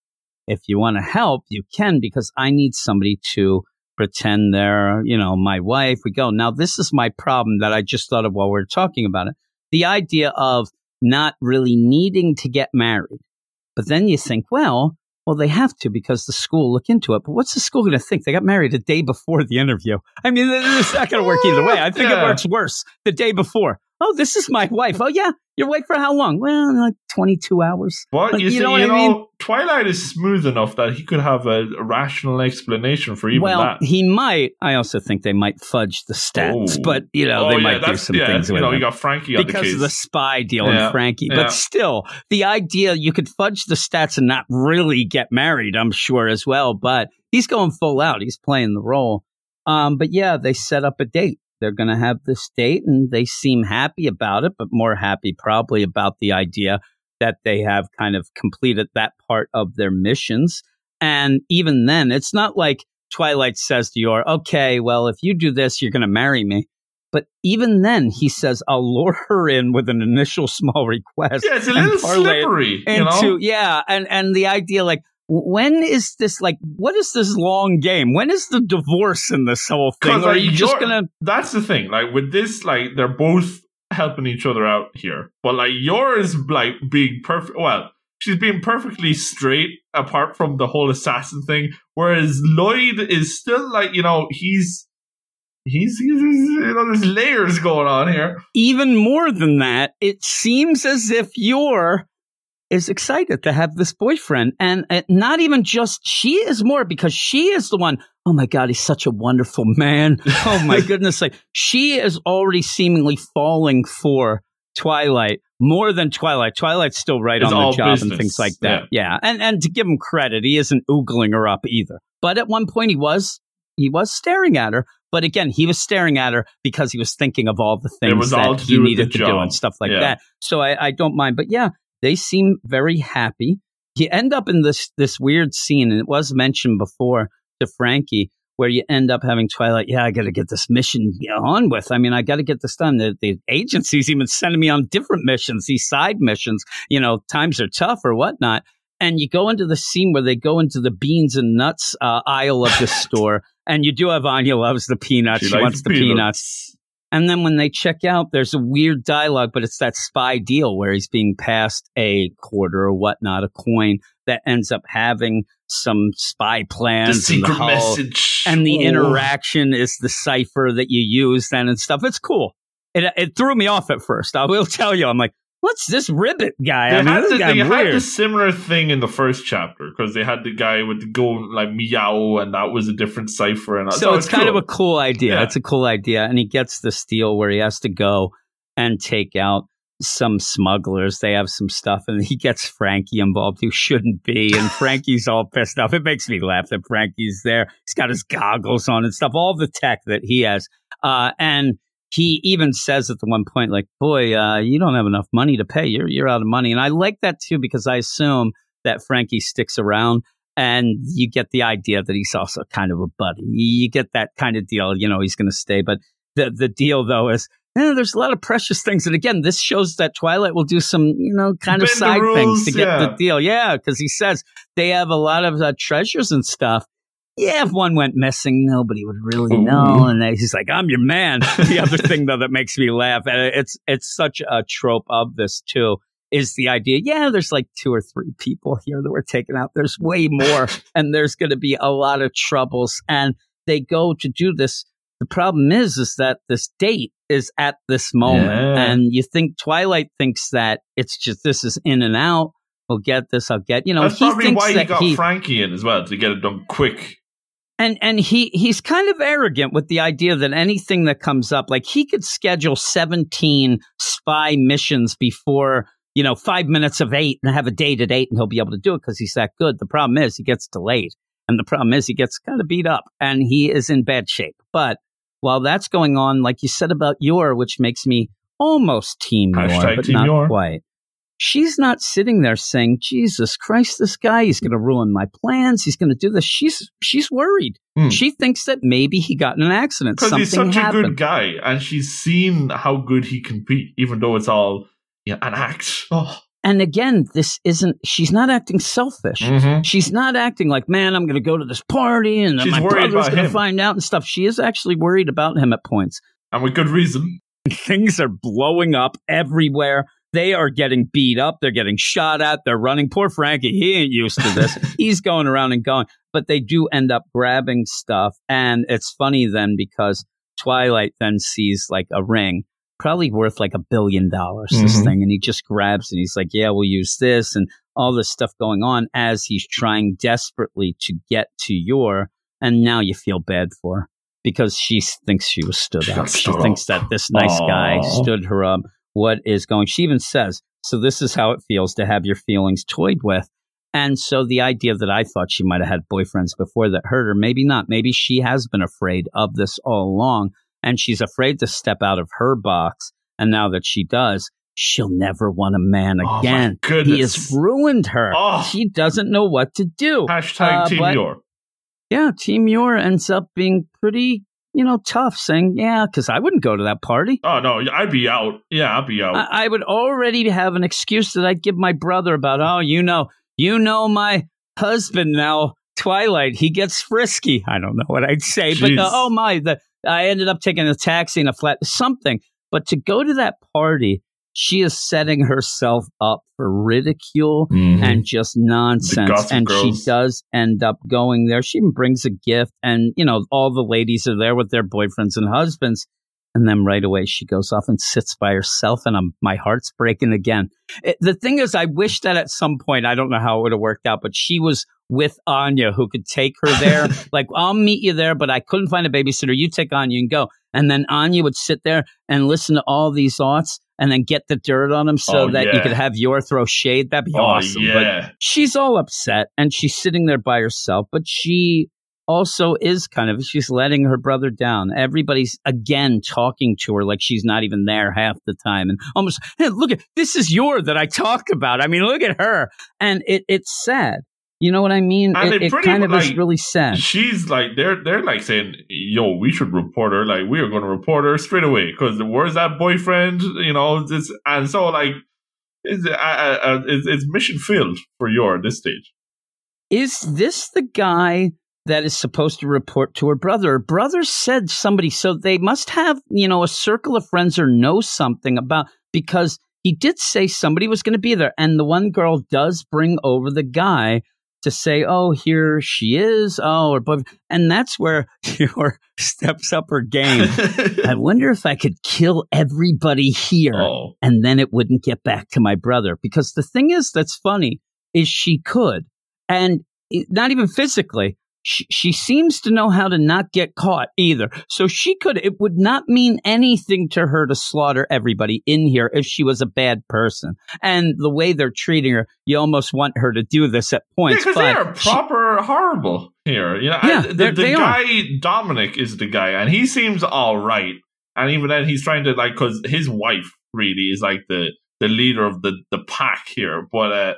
if you want to help, you can because I need somebody to pretend they're, you know, my wife. We go. Now, this is my problem that I just thought of while we are talking about it. The idea of not really needing to get married. But then you think, well, well, they have to because the school look into it. But what's the school going to think? They got married a day before the interview. I mean, it's not going to work either way. I think it works worse the day before. Oh, this is my wife. Oh, yeah. Your wife for how long? Well, like 22 hours. But Like, you, you see, know what you I know, mean? Twilight is smooth enough that he could have a, a rational explanation for even well, that. he might. I also think they might fudge the stats, Oh. but, you know, oh, they yeah, might do some yeah, things You with know, you got Frankie on the because case. of the spy deal Yeah, and Frankie. But still, the idea you could fudge the stats and not really get married, I'm sure as well. But he's going full out. He's playing the role. Um, but yeah, they set up a date. They're going to have this date, and they seem happy about it, but more happy probably about the idea that they have kind of completed that part of their missions. And even then, it's not like Twilight says to Yor, okay, well, if you do this, you're going to marry me. But even then, he says, I'll lure her in with an initial small request. yeah, it's a little slippery. You know? yeah. And, and the idea, like, when is this, like, what is this long game? When is the divorce in this whole thing are you just going to, That's the thing. Like with this, like they're both helping each other out here. But like Yor's, like being perfect. Well, she's being perfectly straight apart from the whole assassin thing. Whereas Lloyd is still like you know he's. He's, he's, you know, there's layers going on here. even more than that, it seems as if Yor is excited to have this boyfriend and not even just she is more because she is the one oh my god he's such a wonderful man oh my goodness like she is already seemingly falling for Twilight more than Twilight. Twilight's still right It's on the job business, and things like that. Yeah. And and to give him credit, he isn't oogling her up either. But at one point he was he was staring at her. But again, he was staring at her because he was thinking of all the things that he needed to do and stuff like Yeah. that. So I, I don't mind. But yeah, they seem very happy. You end up in this this weird scene, and it was mentioned before to Frankie, where you end up having Twilight. Yeah, I got to get this mission on with. I mean, I got to get this done. The, the agency's even sending me on different missions, these side missions. You know, times are tough or whatnot. And you go into the scene where they go into the beans and nuts uh, aisle of the store, and you do have Anya loves the peanuts. She, likes wants the peanuts. And then when they check out, there's a weird dialogue, but it's that spy deal where he's being passed a quarter or whatnot, a coin that ends up having some spy The plans. and the secret whole- message. And the Oh. interaction is the cipher that you use then and stuff. It's cool. It, it threw me off at first. I will tell you. I'm like, what's this ribbit guy? They, I mean, had, this the, they had the similar thing in the first chapter because they had the guy with the go like meow, and that was a different cipher. And so it's kind of a cool idea. Yeah. It's a cool idea, and he gets this deal where he has to go and take out some smugglers. They have some stuff, and he gets Frankie involved, who shouldn't be. And Frankie's all pissed off. It makes me laugh that Frankie's there. He's got his goggles on and stuff, all the tech that he has, uh, and. He even says at the one point, like, "Boy, uh, you don't have enough money to pay. You're you're out of money." And I like that too because I assume that Frankie sticks around and you get the idea that he's also kind of a buddy. You get that kind of deal, you know, he's going to stay. But the the deal though is, eh, there's a lot of precious things, and again, this shows that Twilight will do some, you know, kind of Bend the side rules, things to get yeah. the deal. Yeah, because he says they have a lot of uh, treasures and stuff. Yeah, if one went missing, nobody would really oh. know. And he's like, "I'm your man." the other thing though that makes me laugh, and it's it's such a trope of this too, is the idea. Yeah, there's like two or three people here that were taken out. There's way more, and there's going to be a lot of troubles. And they go to do this. The problem is, is that this date is at this moment, Yeah. and you think Twilight thinks that it's just this is in and out. We'll get this. I'll get. You know, That's he probably thinks why he that got he, Frankie in as well to get it done quick. And and he he's kind of arrogant with the idea that anything that comes up like he could schedule 17 spy missions before you know 5 minutes of 8 and have a date at 8 and he'll be able to do it cuz he's that good. The problem is he gets delayed and the problem is he gets kind of beat up and he is in bad shape. But while that's going on like you said about Yor which makes me almost team Yor but Team not quite She's not sitting there saying, "Jesus Christ, this guy, he's going to ruin my plans. He's going to do this." She's she's worried. Hmm. She thinks that maybe he got in an accident. Because he's such happened. a good guy, and she's seen how good he can be, even though it's all yeah, an act. Oh. and again, this isn't. She's not acting selfish. Mhm. She's not acting like, "Man, I'm going to go to this party and She's my brother's going to find out and stuff." She is actually worried about him at points. And with good reason. Things are blowing up everywhere. They are getting beat up. They're getting shot at. They're running. Poor Frankie, he ain't used to this. He's going around and going. But they do end up grabbing stuff. And it's funny then because Twilight then sees like a ring, probably worth like a billion dollars, this Mhm. thing. And he just grabs and he's like, yeah, we'll use this and all this stuff going on as he's trying desperately to get to Yor. And now you feel bad for her because she thinks she was stood She up. She thinks up. that this nice guy stood her up. What is going? She even says, "So this is how it feels to have your feelings toyed with." And so the idea that I thought she might have had boyfriends before that hurt her, maybe not. Maybe she has been afraid of this all along, and she's afraid to step out of her box. And now that she does, she'll never want a man Oh, my again. goodness. he has ruined her. Oh. She doesn't know what to do. Hashtag Uh, Team but- Yor. Yeah, Team Yor ends up being pretty, you know, tough, saying, "Yeah, because I wouldn't go to that party." Oh no, I'd be out. Yeah, I'd be out. I, I would already have an excuse that I'd give my brother about, oh, you know, you know, my husband now, Twilight, he gets frisky. I don't know what I'd say, but Jeez. uh, oh my, the, I ended up taking a taxi in a flat, something. But to go to that party, she is setting herself up for ridicule Mhm. and just nonsense. And Girls. she does end up going there. She even brings a gift, and you know, all the ladies are there with their boyfriends and husbands. And then right away she goes off and sits by herself, and I'm, my heart's breaking again. It, the thing is, I wish that at some point, I don't know how it would have worked out, but she was with Anya who could take her there. like, I'll meet you there, but I couldn't find a babysitter. You take Anya and go. And then Anya would sit there and listen to all these thoughts and then get the dirt on him so Oh, that you could have your throw shade. That'd be oh awesome. But yeah. she's all upset and she's sitting there by herself, but she also is kind of she's letting her brother down. Everybody's again talking to her like she's not even there half the time and almost hey, look at this is Yor that I talk about. I mean, look at her. And it it's sad. You know what I mean? And it it kind of much, is like, really sad. She's like they're they're like saying, "Yo, we should report her. Like we are going to report her straight away because where's that boyfriend? You know, this and so like it's, uh, uh, uh, it's, it's mission failed for Yor at this stage. is this the guy that is supposed to report to her brother? Her brother said somebody, so they must have, you know, a circle of friends or know something about because he did say somebody was going to be there. And the one girl does bring over the guy to say, oh, here she is. Oh, or. And that's where Yor steps up her game. I wonder if I could kill everybody here oh, and then it wouldn't get back to my brother. Because the thing is, that's funny, is she could, and not even physically. She, she seems to know how to not get caught either. So she could, it would not mean anything to her to slaughter everybody in here if she was a bad person. And the way they're treating her, you almost want her to do this at yeah, points. because they but are she- proper horrible here. You know, Yeah, I- the, the they are. guy Dominic is the guy, and he seems all right. And even then, he's trying to like because his wife really is like the the leader of the the pack here, but uh,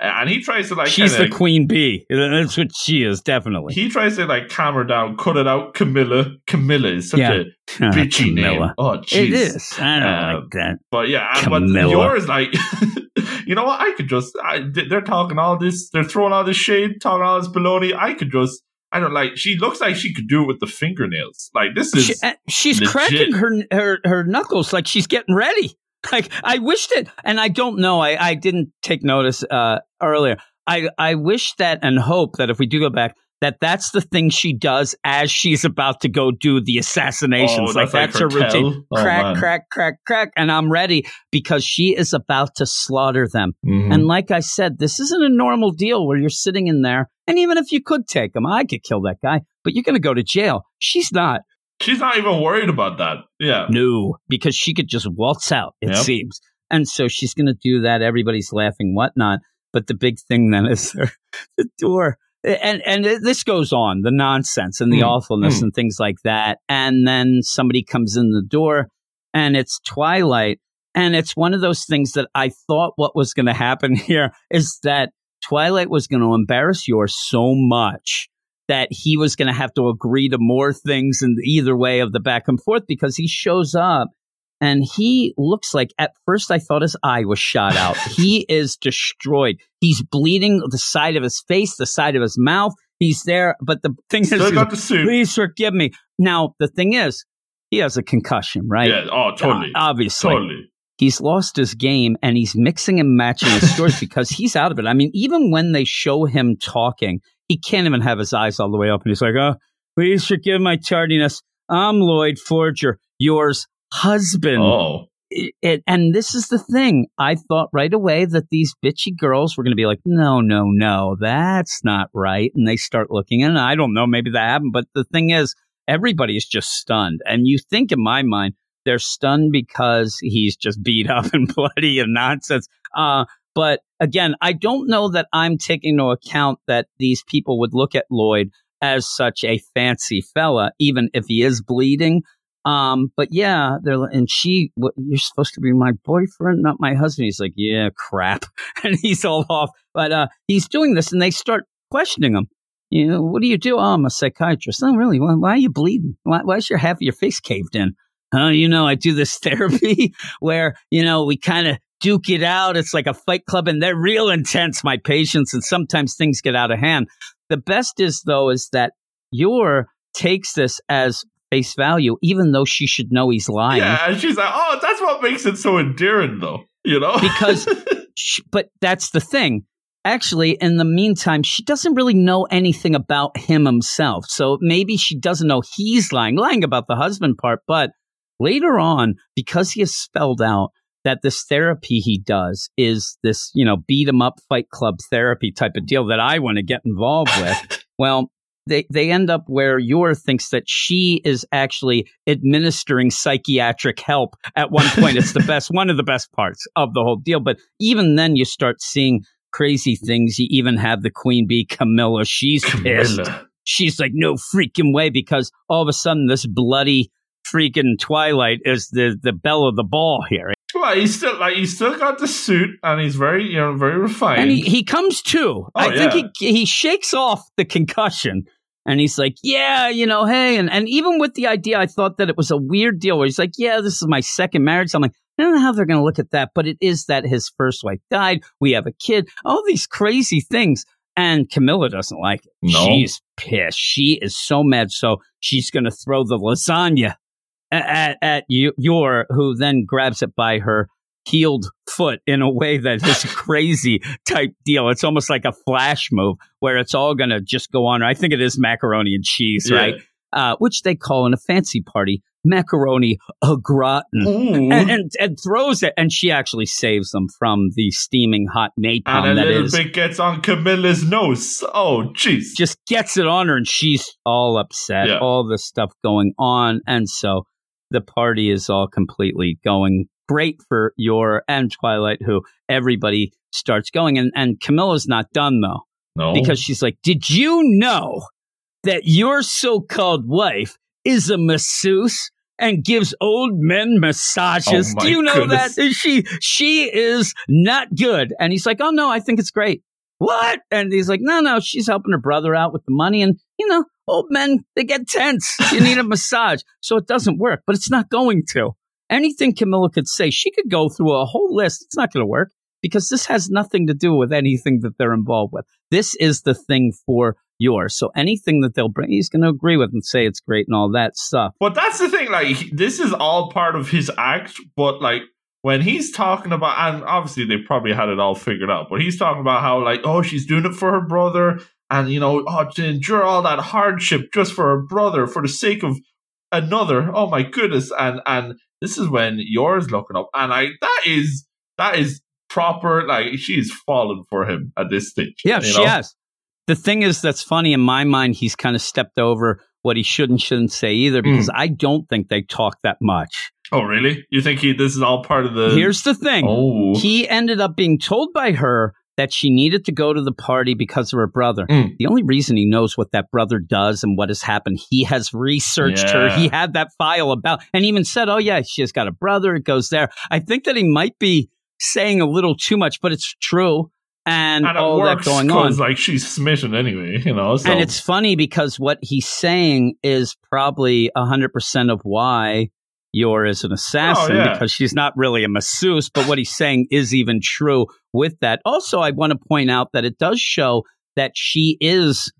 and he tries to like she's kinda- the queen bee. That's what she is, definitely. He tries to like calm her down, cut it out. Camilla, Camilla is such Yeah. a bitchy name. Oh, jeez. It is. I don't Um, like that. But yeah, and- but Camilla. Yor's like, you know what? I could just. I, they're talking all this. They're throwing all this shade, talking all this baloney. I could just. I don't like. She looks like she could do it with the fingernails. Like this is. She, uh, she's legit. cracking her, her her knuckles like she's getting ready. Like I wished it, and I don't know. I, I didn't take notice uh, earlier. I I wish that and hope that if we do go back, that that's the thing she does as she's about to go do the assassinations. Oh, like that's that's like her her routine. Oh, crack, man. crack, crack, crack, and I'm ready because she is about to slaughter them. Mhm. And like I said, this isn't a normal deal where you're sitting in there, and even if you could take him, I could kill that guy, but you're going to go to jail. She's not. She's not even worried about that. Yeah. No, because she could just waltz out, it Yep. seems. And so she's going to do that. Everybody's laughing, whatnot. But the big thing then is the door. And and this goes on the nonsense and the Hmm. awfulness Hmm. and things like that. And then somebody comes in the door, and it's Twilight. And it's one of those things that I thought what was going to happen here is that Twilight was going to embarrass yours so much that he was going to have to agree to more things in either way of the back and forth because he shows up and he looks like at first I thought his eye was shot out. he is destroyed. He's bleeding the side of his face, the side of his mouth. He's there, but the thing is, Still he's got the suit. please forgive me. Now the thing is, he has a concussion, right? Yeah. Oh, totally. Uh, obviously, totally. he's lost his game and he's mixing and matching his stories because he's out of it. I mean, even when they show him talking, he can't even have his eyes all the way up. And he's like, oh, please forgive my tardiness. I'm Lloyd Forger, Yor's husband. Oh. It- it- and this is the thing. I thought right away that these bitchy girls were going to be like, no, no, no, that's not right. And they start looking, and I don't know, maybe that happened. But the thing is, everybody is just stunned. And you think, in my mind, they're stunned because he's just beat up and bloody and nonsense. Uh, but again, I don't know that I'm taking into account that these people would look at Lloyd as such a fancy fella, even if he is bleeding. Um, but yeah, they're and she, what, you're supposed to be my boyfriend, not my husband. He's like, yeah, crap, and he's all off. But uh, he's doing this, and they start questioning him. You know, what do you do? Oh, I'm a psychiatrist. Oh, really? Why, why are you bleeding? Why, is your half of your face caved in? Oh, you know, I do this therapy where you know we kind of duke it out. It's like a fight club, and they're real intense, my patients, and sometimes things get out of hand. The best is though is that Yor takes this as face value, even though she should know he's lying. Yeah, and she's like, "Oh, that's what makes it so endearing, though." You know, Because- Sh- but that's the thing. Actually, in the meantime, she doesn't really know anything about him himself. So maybe she doesn't know he's lying, lying about the husband part. But later on, because he has spelled out that this therapy he does is this, you know, beat him up fight club therapy type of deal that I want to get involved with. well, they, they end up where Yor thinks that she is actually administering psychiatric help at one point. it's the best, one of the best parts of the whole deal. But even then, you start seeing crazy things. You even have the queen bee, Camilla. She's pissed. Camilla. She's like, no freaking way, because all of a sudden, this bloody freaking Twilight is the, the belle of the ball here. Well, he's still like he's still got the suit, and he's very you know very refined. And he, he comes to. Oh, I think he he shakes off the concussion and he's like, Yeah, you know, hey, and, and even with the idea, I thought that it was a weird deal where he's like, Yeah, this is my second marriage. I'm like, I don't know how they're gonna look at that, but it is that his first wife died, we have a kid, all these crazy things. And Camilla doesn't like it. No. She's pissed. She is so mad. So she's going to throw the lasagna at, at, Yor, who then grabs it by her healed foot in a way that is crazy type deal. It's almost like a flash move where it's all going to just go on. I think it is macaroni and cheese, Yeah. right? Uh, which they call in a fancy party macaroni au gratin. Ooh. And, and, and throws it, and she actually saves them from the steaming hot napalm and a little is bit gets on Camilla's nose. Oh, jeez. just gets it on her and she's all upset, Yeah. all this stuff going on. And so the party is all completely going great for Yor and Twilight, who everybody starts going. And, and Camilla's not done though, no, because she's like, Did you know that your so called wife is a masseuse? And gives old men massages. Oh, Do you know goodness. that she she is not good? And he's like, "Oh no, I think it's great." What? And he's like, no, no, she's helping her brother out with the money. And, you know, old men, they get tense. You need a massage. So it doesn't work, but it's not going to. Anything Camilla could say, she could go through a whole list. It's not going to work because this has nothing to do with anything that they're involved with. This is the thing for yours. So anything that they'll bring, he's going to agree with and say it's great and all that stuff. But that's the thing, like this is all part of his act, but like when he's talking about and obviously they probably had it all figured out, but he's talking about how like, oh, she's doing it for her brother and you know, oh to endure all that hardship just for her brother for the sake of another. Oh my goodness. And and this is when Yor's looking up and I that is that is proper like she's fallen for him at this stage. Yeah, you she has. The thing is, that's funny in my mind. He's kind of stepped over what he should and shouldn't say either, because I don't think they talk that much. Oh really? You think he this is all part of the Here's the thing: Oh he ended up being told by her that she needed to go to the party because of her brother. Mm. The only reason he knows what that brother does and what has happened, he has researched her. He had that file about, and even said, "Oh yeah, she has got a brother. It goes there." I think that he might be saying a little too much, but it's true, and, and all that going on. like she's smitten anyway, you know. So And it's funny because what he's saying is probably 100% of why Yor is an assassin Oh, yeah. because she's not really a masseuse. But what he's saying is even true with that. Also, I want to point out that it does show that she is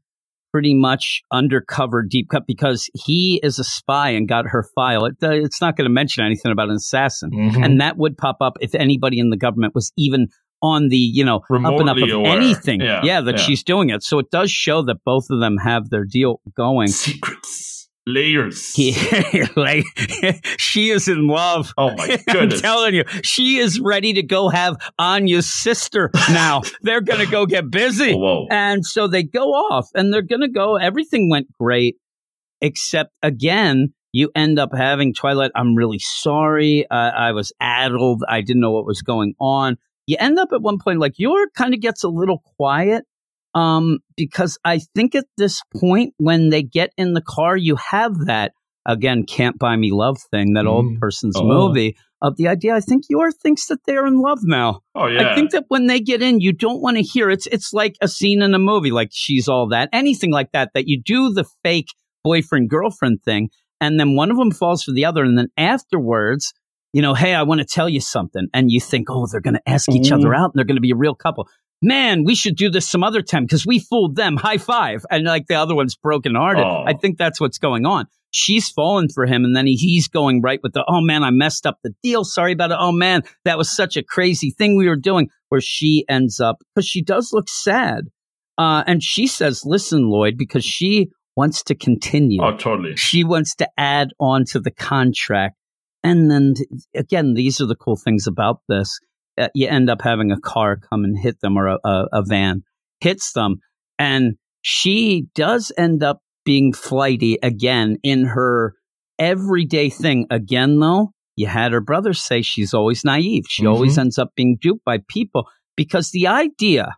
pretty much undercover deep cut because he is a spy and got her file. It, uh, it's not going to mention anything about an assassin. Mhm. And that would pop up if anybody in the government was even on the, you know, up and up of aware. anything. Yeah, that yeah. she's doing it. So it does show that both of them have their deal going. secrets, layers. Like she is in love. Oh my goodness! I'm telling you, she is ready to go have Anya's sister now. They're going to go get busy. Whoa! And so they go off and they're going to go. Everything went great, except again, you end up having Twilight. I'm really sorry. Uh, I was addled. I didn't know what was going on. You end up at one point, like, Yor kind of gets a little quiet. Um, because I think at this point, when they get in the car, you have that again, can't buy me love thing, that old Mm. person's Oh. movie of the idea. I think Yor thinks that they're in love now. oh yeah. I think that when they get in, you don't want to hear it's it's like a scene in a movie, like she's all that, anything like that, that you do the fake boyfriend girlfriend thing, and then one of them falls for the other, and then afterwards, you know, hey, I want to tell you something, and you think, oh, they're going to ask each other out, and they're going to be a real couple. Man, we should do this some other time because we fooled them. High five, and like the other one's brokenhearted. Oh. I think that's what's going on. She's fallen for him, and then he, he's going right with the, oh man, I messed up the deal. Sorry about it. Oh man, that was such a crazy thing we were doing. Where she ends up, because she does look sad. Uh, and she says, listen, Lloyd, because she wants to continue. oh totally. She wants to add on to the contract. And then again, these are the cool things about this. Uh, you end up having a car come and hit them or a, a, a van hits them. And she does end up being flighty again in her everyday thing. Again, though, you had her brother say she's always naive. She Mhm. always ends up being duped by people because the idea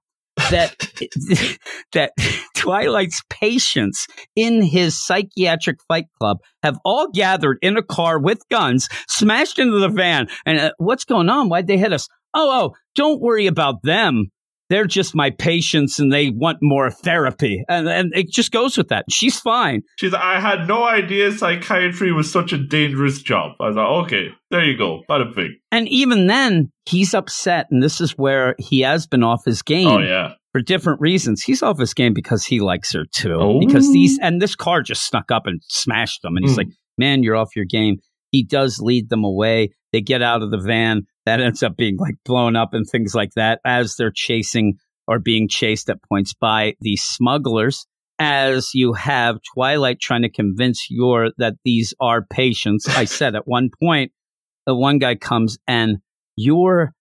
that that Twilight's patients in his psychiatric fight club have all gathered in a car with guns, smashed into the van, and uh, what's going on? Why'd they hit us? Oh, oh, don't worry about them. They're just my patients, and they want more therapy, and and it just goes with that. She's fine. She's I had no idea psychiatry was such a dangerous job. I was like, okay, there you go. Bada bing. And even then, he's upset, and this is where he has been off his game. Oh, yeah. For different reasons. He's off his game because he likes her too. Oh. Because these and this car just snuck up and smashed them. And he's Hmm. like, Man, you're off your game. He does lead them away. They get out of the van. That ends up being like blown up and things like that as they're chasing or being chased at points by the smugglers. As you have Twilight trying to convince Yor that these are patients. I said at one point, the one guy comes and Yor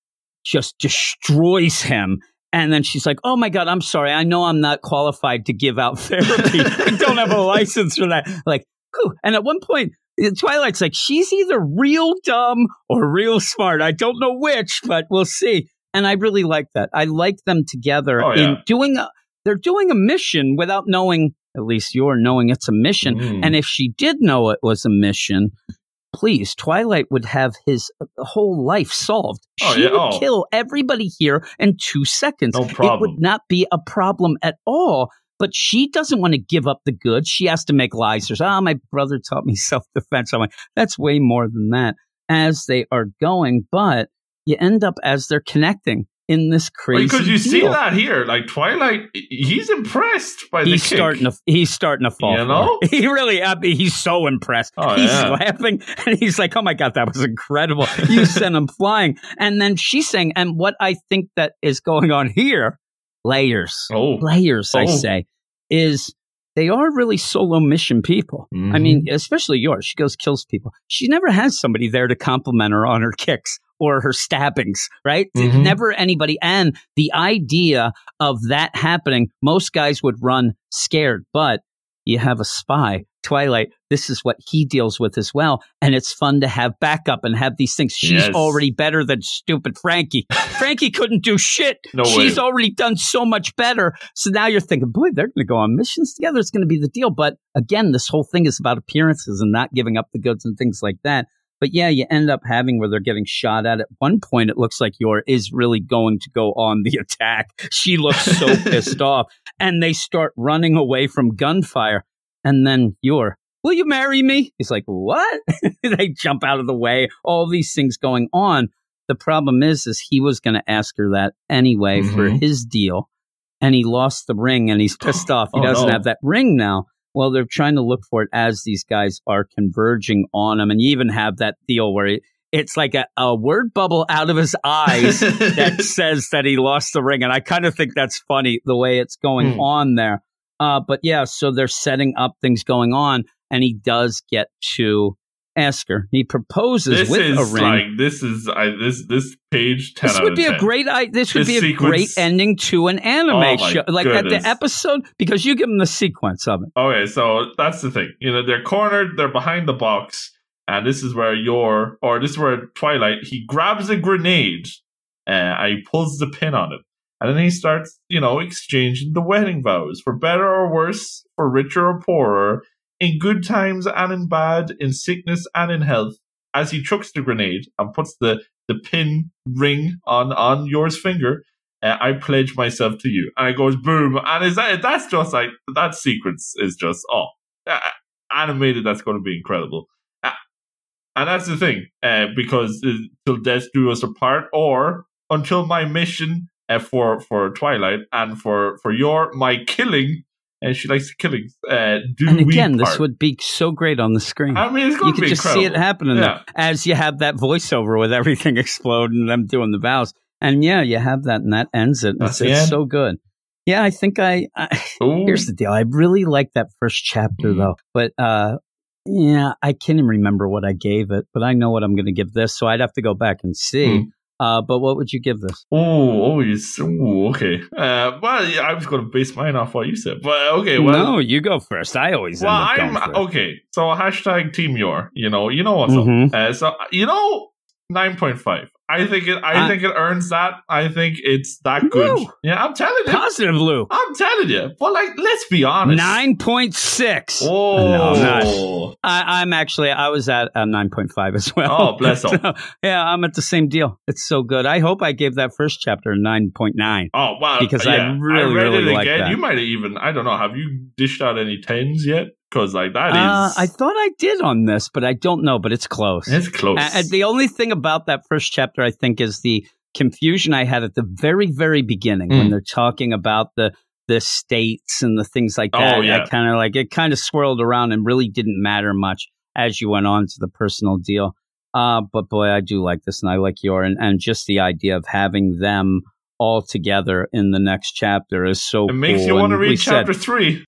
just destroys him. And then she's like, "Oh my god, I'm sorry. I know I'm not qualified to give out therapy. I don't have a license for that." Like, whew. and at one point, Twilight's like, "She's either real dumb or real smart. I don't know which, but we'll see." And I really like that. I like them together Oh, in doing a. They're doing a mission without knowing. At least you're knowing it's a mission. Mm. And if she did know it was a mission, please, Twilight would have his uh, whole life solved. Oh, she yeah. would Oh. kill everybody here in two seconds. No problem. It would not be a problem at all. But she doesn't want to give up the goods. She has to make lies. There's, oh, my brother taught me self defense. I'm like, that's way more than that as they are going. But you end up as they're connecting in this crazy. Because you see that here. Like, Twilight, he's impressed by the He's kick. starting to he's starting to fall. You know? He really I he's so impressed. Oh, he's yeah. laughing and he's like, "Oh my god, that was incredible! You sent him flying." And then she's saying, "And what I think that is going on here, layers, Oh. layers, I Oh. say, is." They are really solo mission people. I Mhm. mean, especially Yor's. She goes kills people. She never has somebody there to compliment her on her kicks or her stabbings, right? Mhm. Never anybody. And the idea of that happening, most guys would run scared, but you have a spy. Twilight, this is what he deals with as well. And it's fun to have backup and have these things. She's Yes. already better than stupid Frankie. Frankie couldn't do shit. No She's way. already done so much better. So now you're thinking, boy, they're going to go on missions together. It's going to be the deal. But again, this whole thing is about appearances and not giving up the goods and things like that. But yeah, you end up having where they're getting shot at. At one point, it looks like Yor is really going to go on the attack. She looks so pissed off. And they start running away from gunfire. And then Yor, will you marry me? He's like, what? they jump out of the way. All these things going on. The problem is, is he was going to ask her that anyway for Mhm. his deal. And he lost the ring and he's pissed off. He Oh, doesn't no. have that ring now. Well, they're trying to look for it as these guys are converging on him. And you even have that deal where it, it's like a, a word bubble out of his eyes that says that he lost the ring. And I kind of think that's funny the way it's going Hmm. on there. Uh, but yeah, so they're setting up things going on, and he does get to ask her. He proposes this with is a ring. like this is I this this page this would of be 10. a great. I, this would This be a great ending to an anime Oh show, like at the episode, because you give them the sequence of it. Okay, so that's the thing. You know, they're cornered, they're behind the box, and this is where Yor or this is where Twilight he grabs a grenade uh, and he pulls the pin on it. And then he starts, you know, exchanging the wedding vows for better or worse, for richer or poorer, in good times and in bad, in sickness and in health. As he chucks the grenade and puts the, the pin ring on on Yor's finger, uh, I pledge myself to you. And it goes boom. And is that that's just like that sequence is just oh uh, animated. That's going to be incredible. Uh, and that's the thing, uh, because uh, till death do us apart, or until my mission uh, for for Twilight and for for Yor my killing. And she likes killing. Uh, do And again, this part. would be so great on the screen. I mean, it's going you could just incredible. see it happening Yeah. as you have that voiceover with everything exploding and them doing the vows. And yeah, you have that, and that ends it. That's It's, it's so good. Yeah, I think I, I here's the deal. I really like that first chapter Mhm. though, but uh, yeah, I can't even remember what I gave it, but I know what I'm going to give this, so I'd have to go back and see. Mm. Uh, but what would you give this? Oh, oh, yes. Ooh, okay. Uh, well, yeah, I was going to base mine off what you said, but okay. Well, no, you go first. I always well, I'm okay. So hashtag Team Yor. You know, you know what's Mhm. up. Uh, so you know, nine point five. I think it. I Uh, think it earns that. I think it's that good. Woo. Yeah, I'm telling you. Positive, Lou. I'm telling you. But like, let's be honest. Nine point six. Oh, No, I'm. I, I'm actually I was at a nine point five as well. Oh, bless. So, yeah, I'm at the same deal. It's so good. I hope I gave that first chapter a nine point nine. Oh wow! Because I yeah. really, read really it like again. that. You might have even I don't know. Have you dished out any tens yet? Because like that is Uh, I thought I did on this, but I don't know. But it's close. it's close. The only thing about that first chapter, I think, is the confusion I had at the very, very beginning when Mm. they're talking about the the states and the things like that. Oh, yeah. I kind of like it kind of swirled around and really didn't matter much as you went on to the personal deal. Uh, but boy, I do like this, and I like Yor and, and just the idea of having them all together in the next chapter is so. it makes cool. you want to read said- chapter three.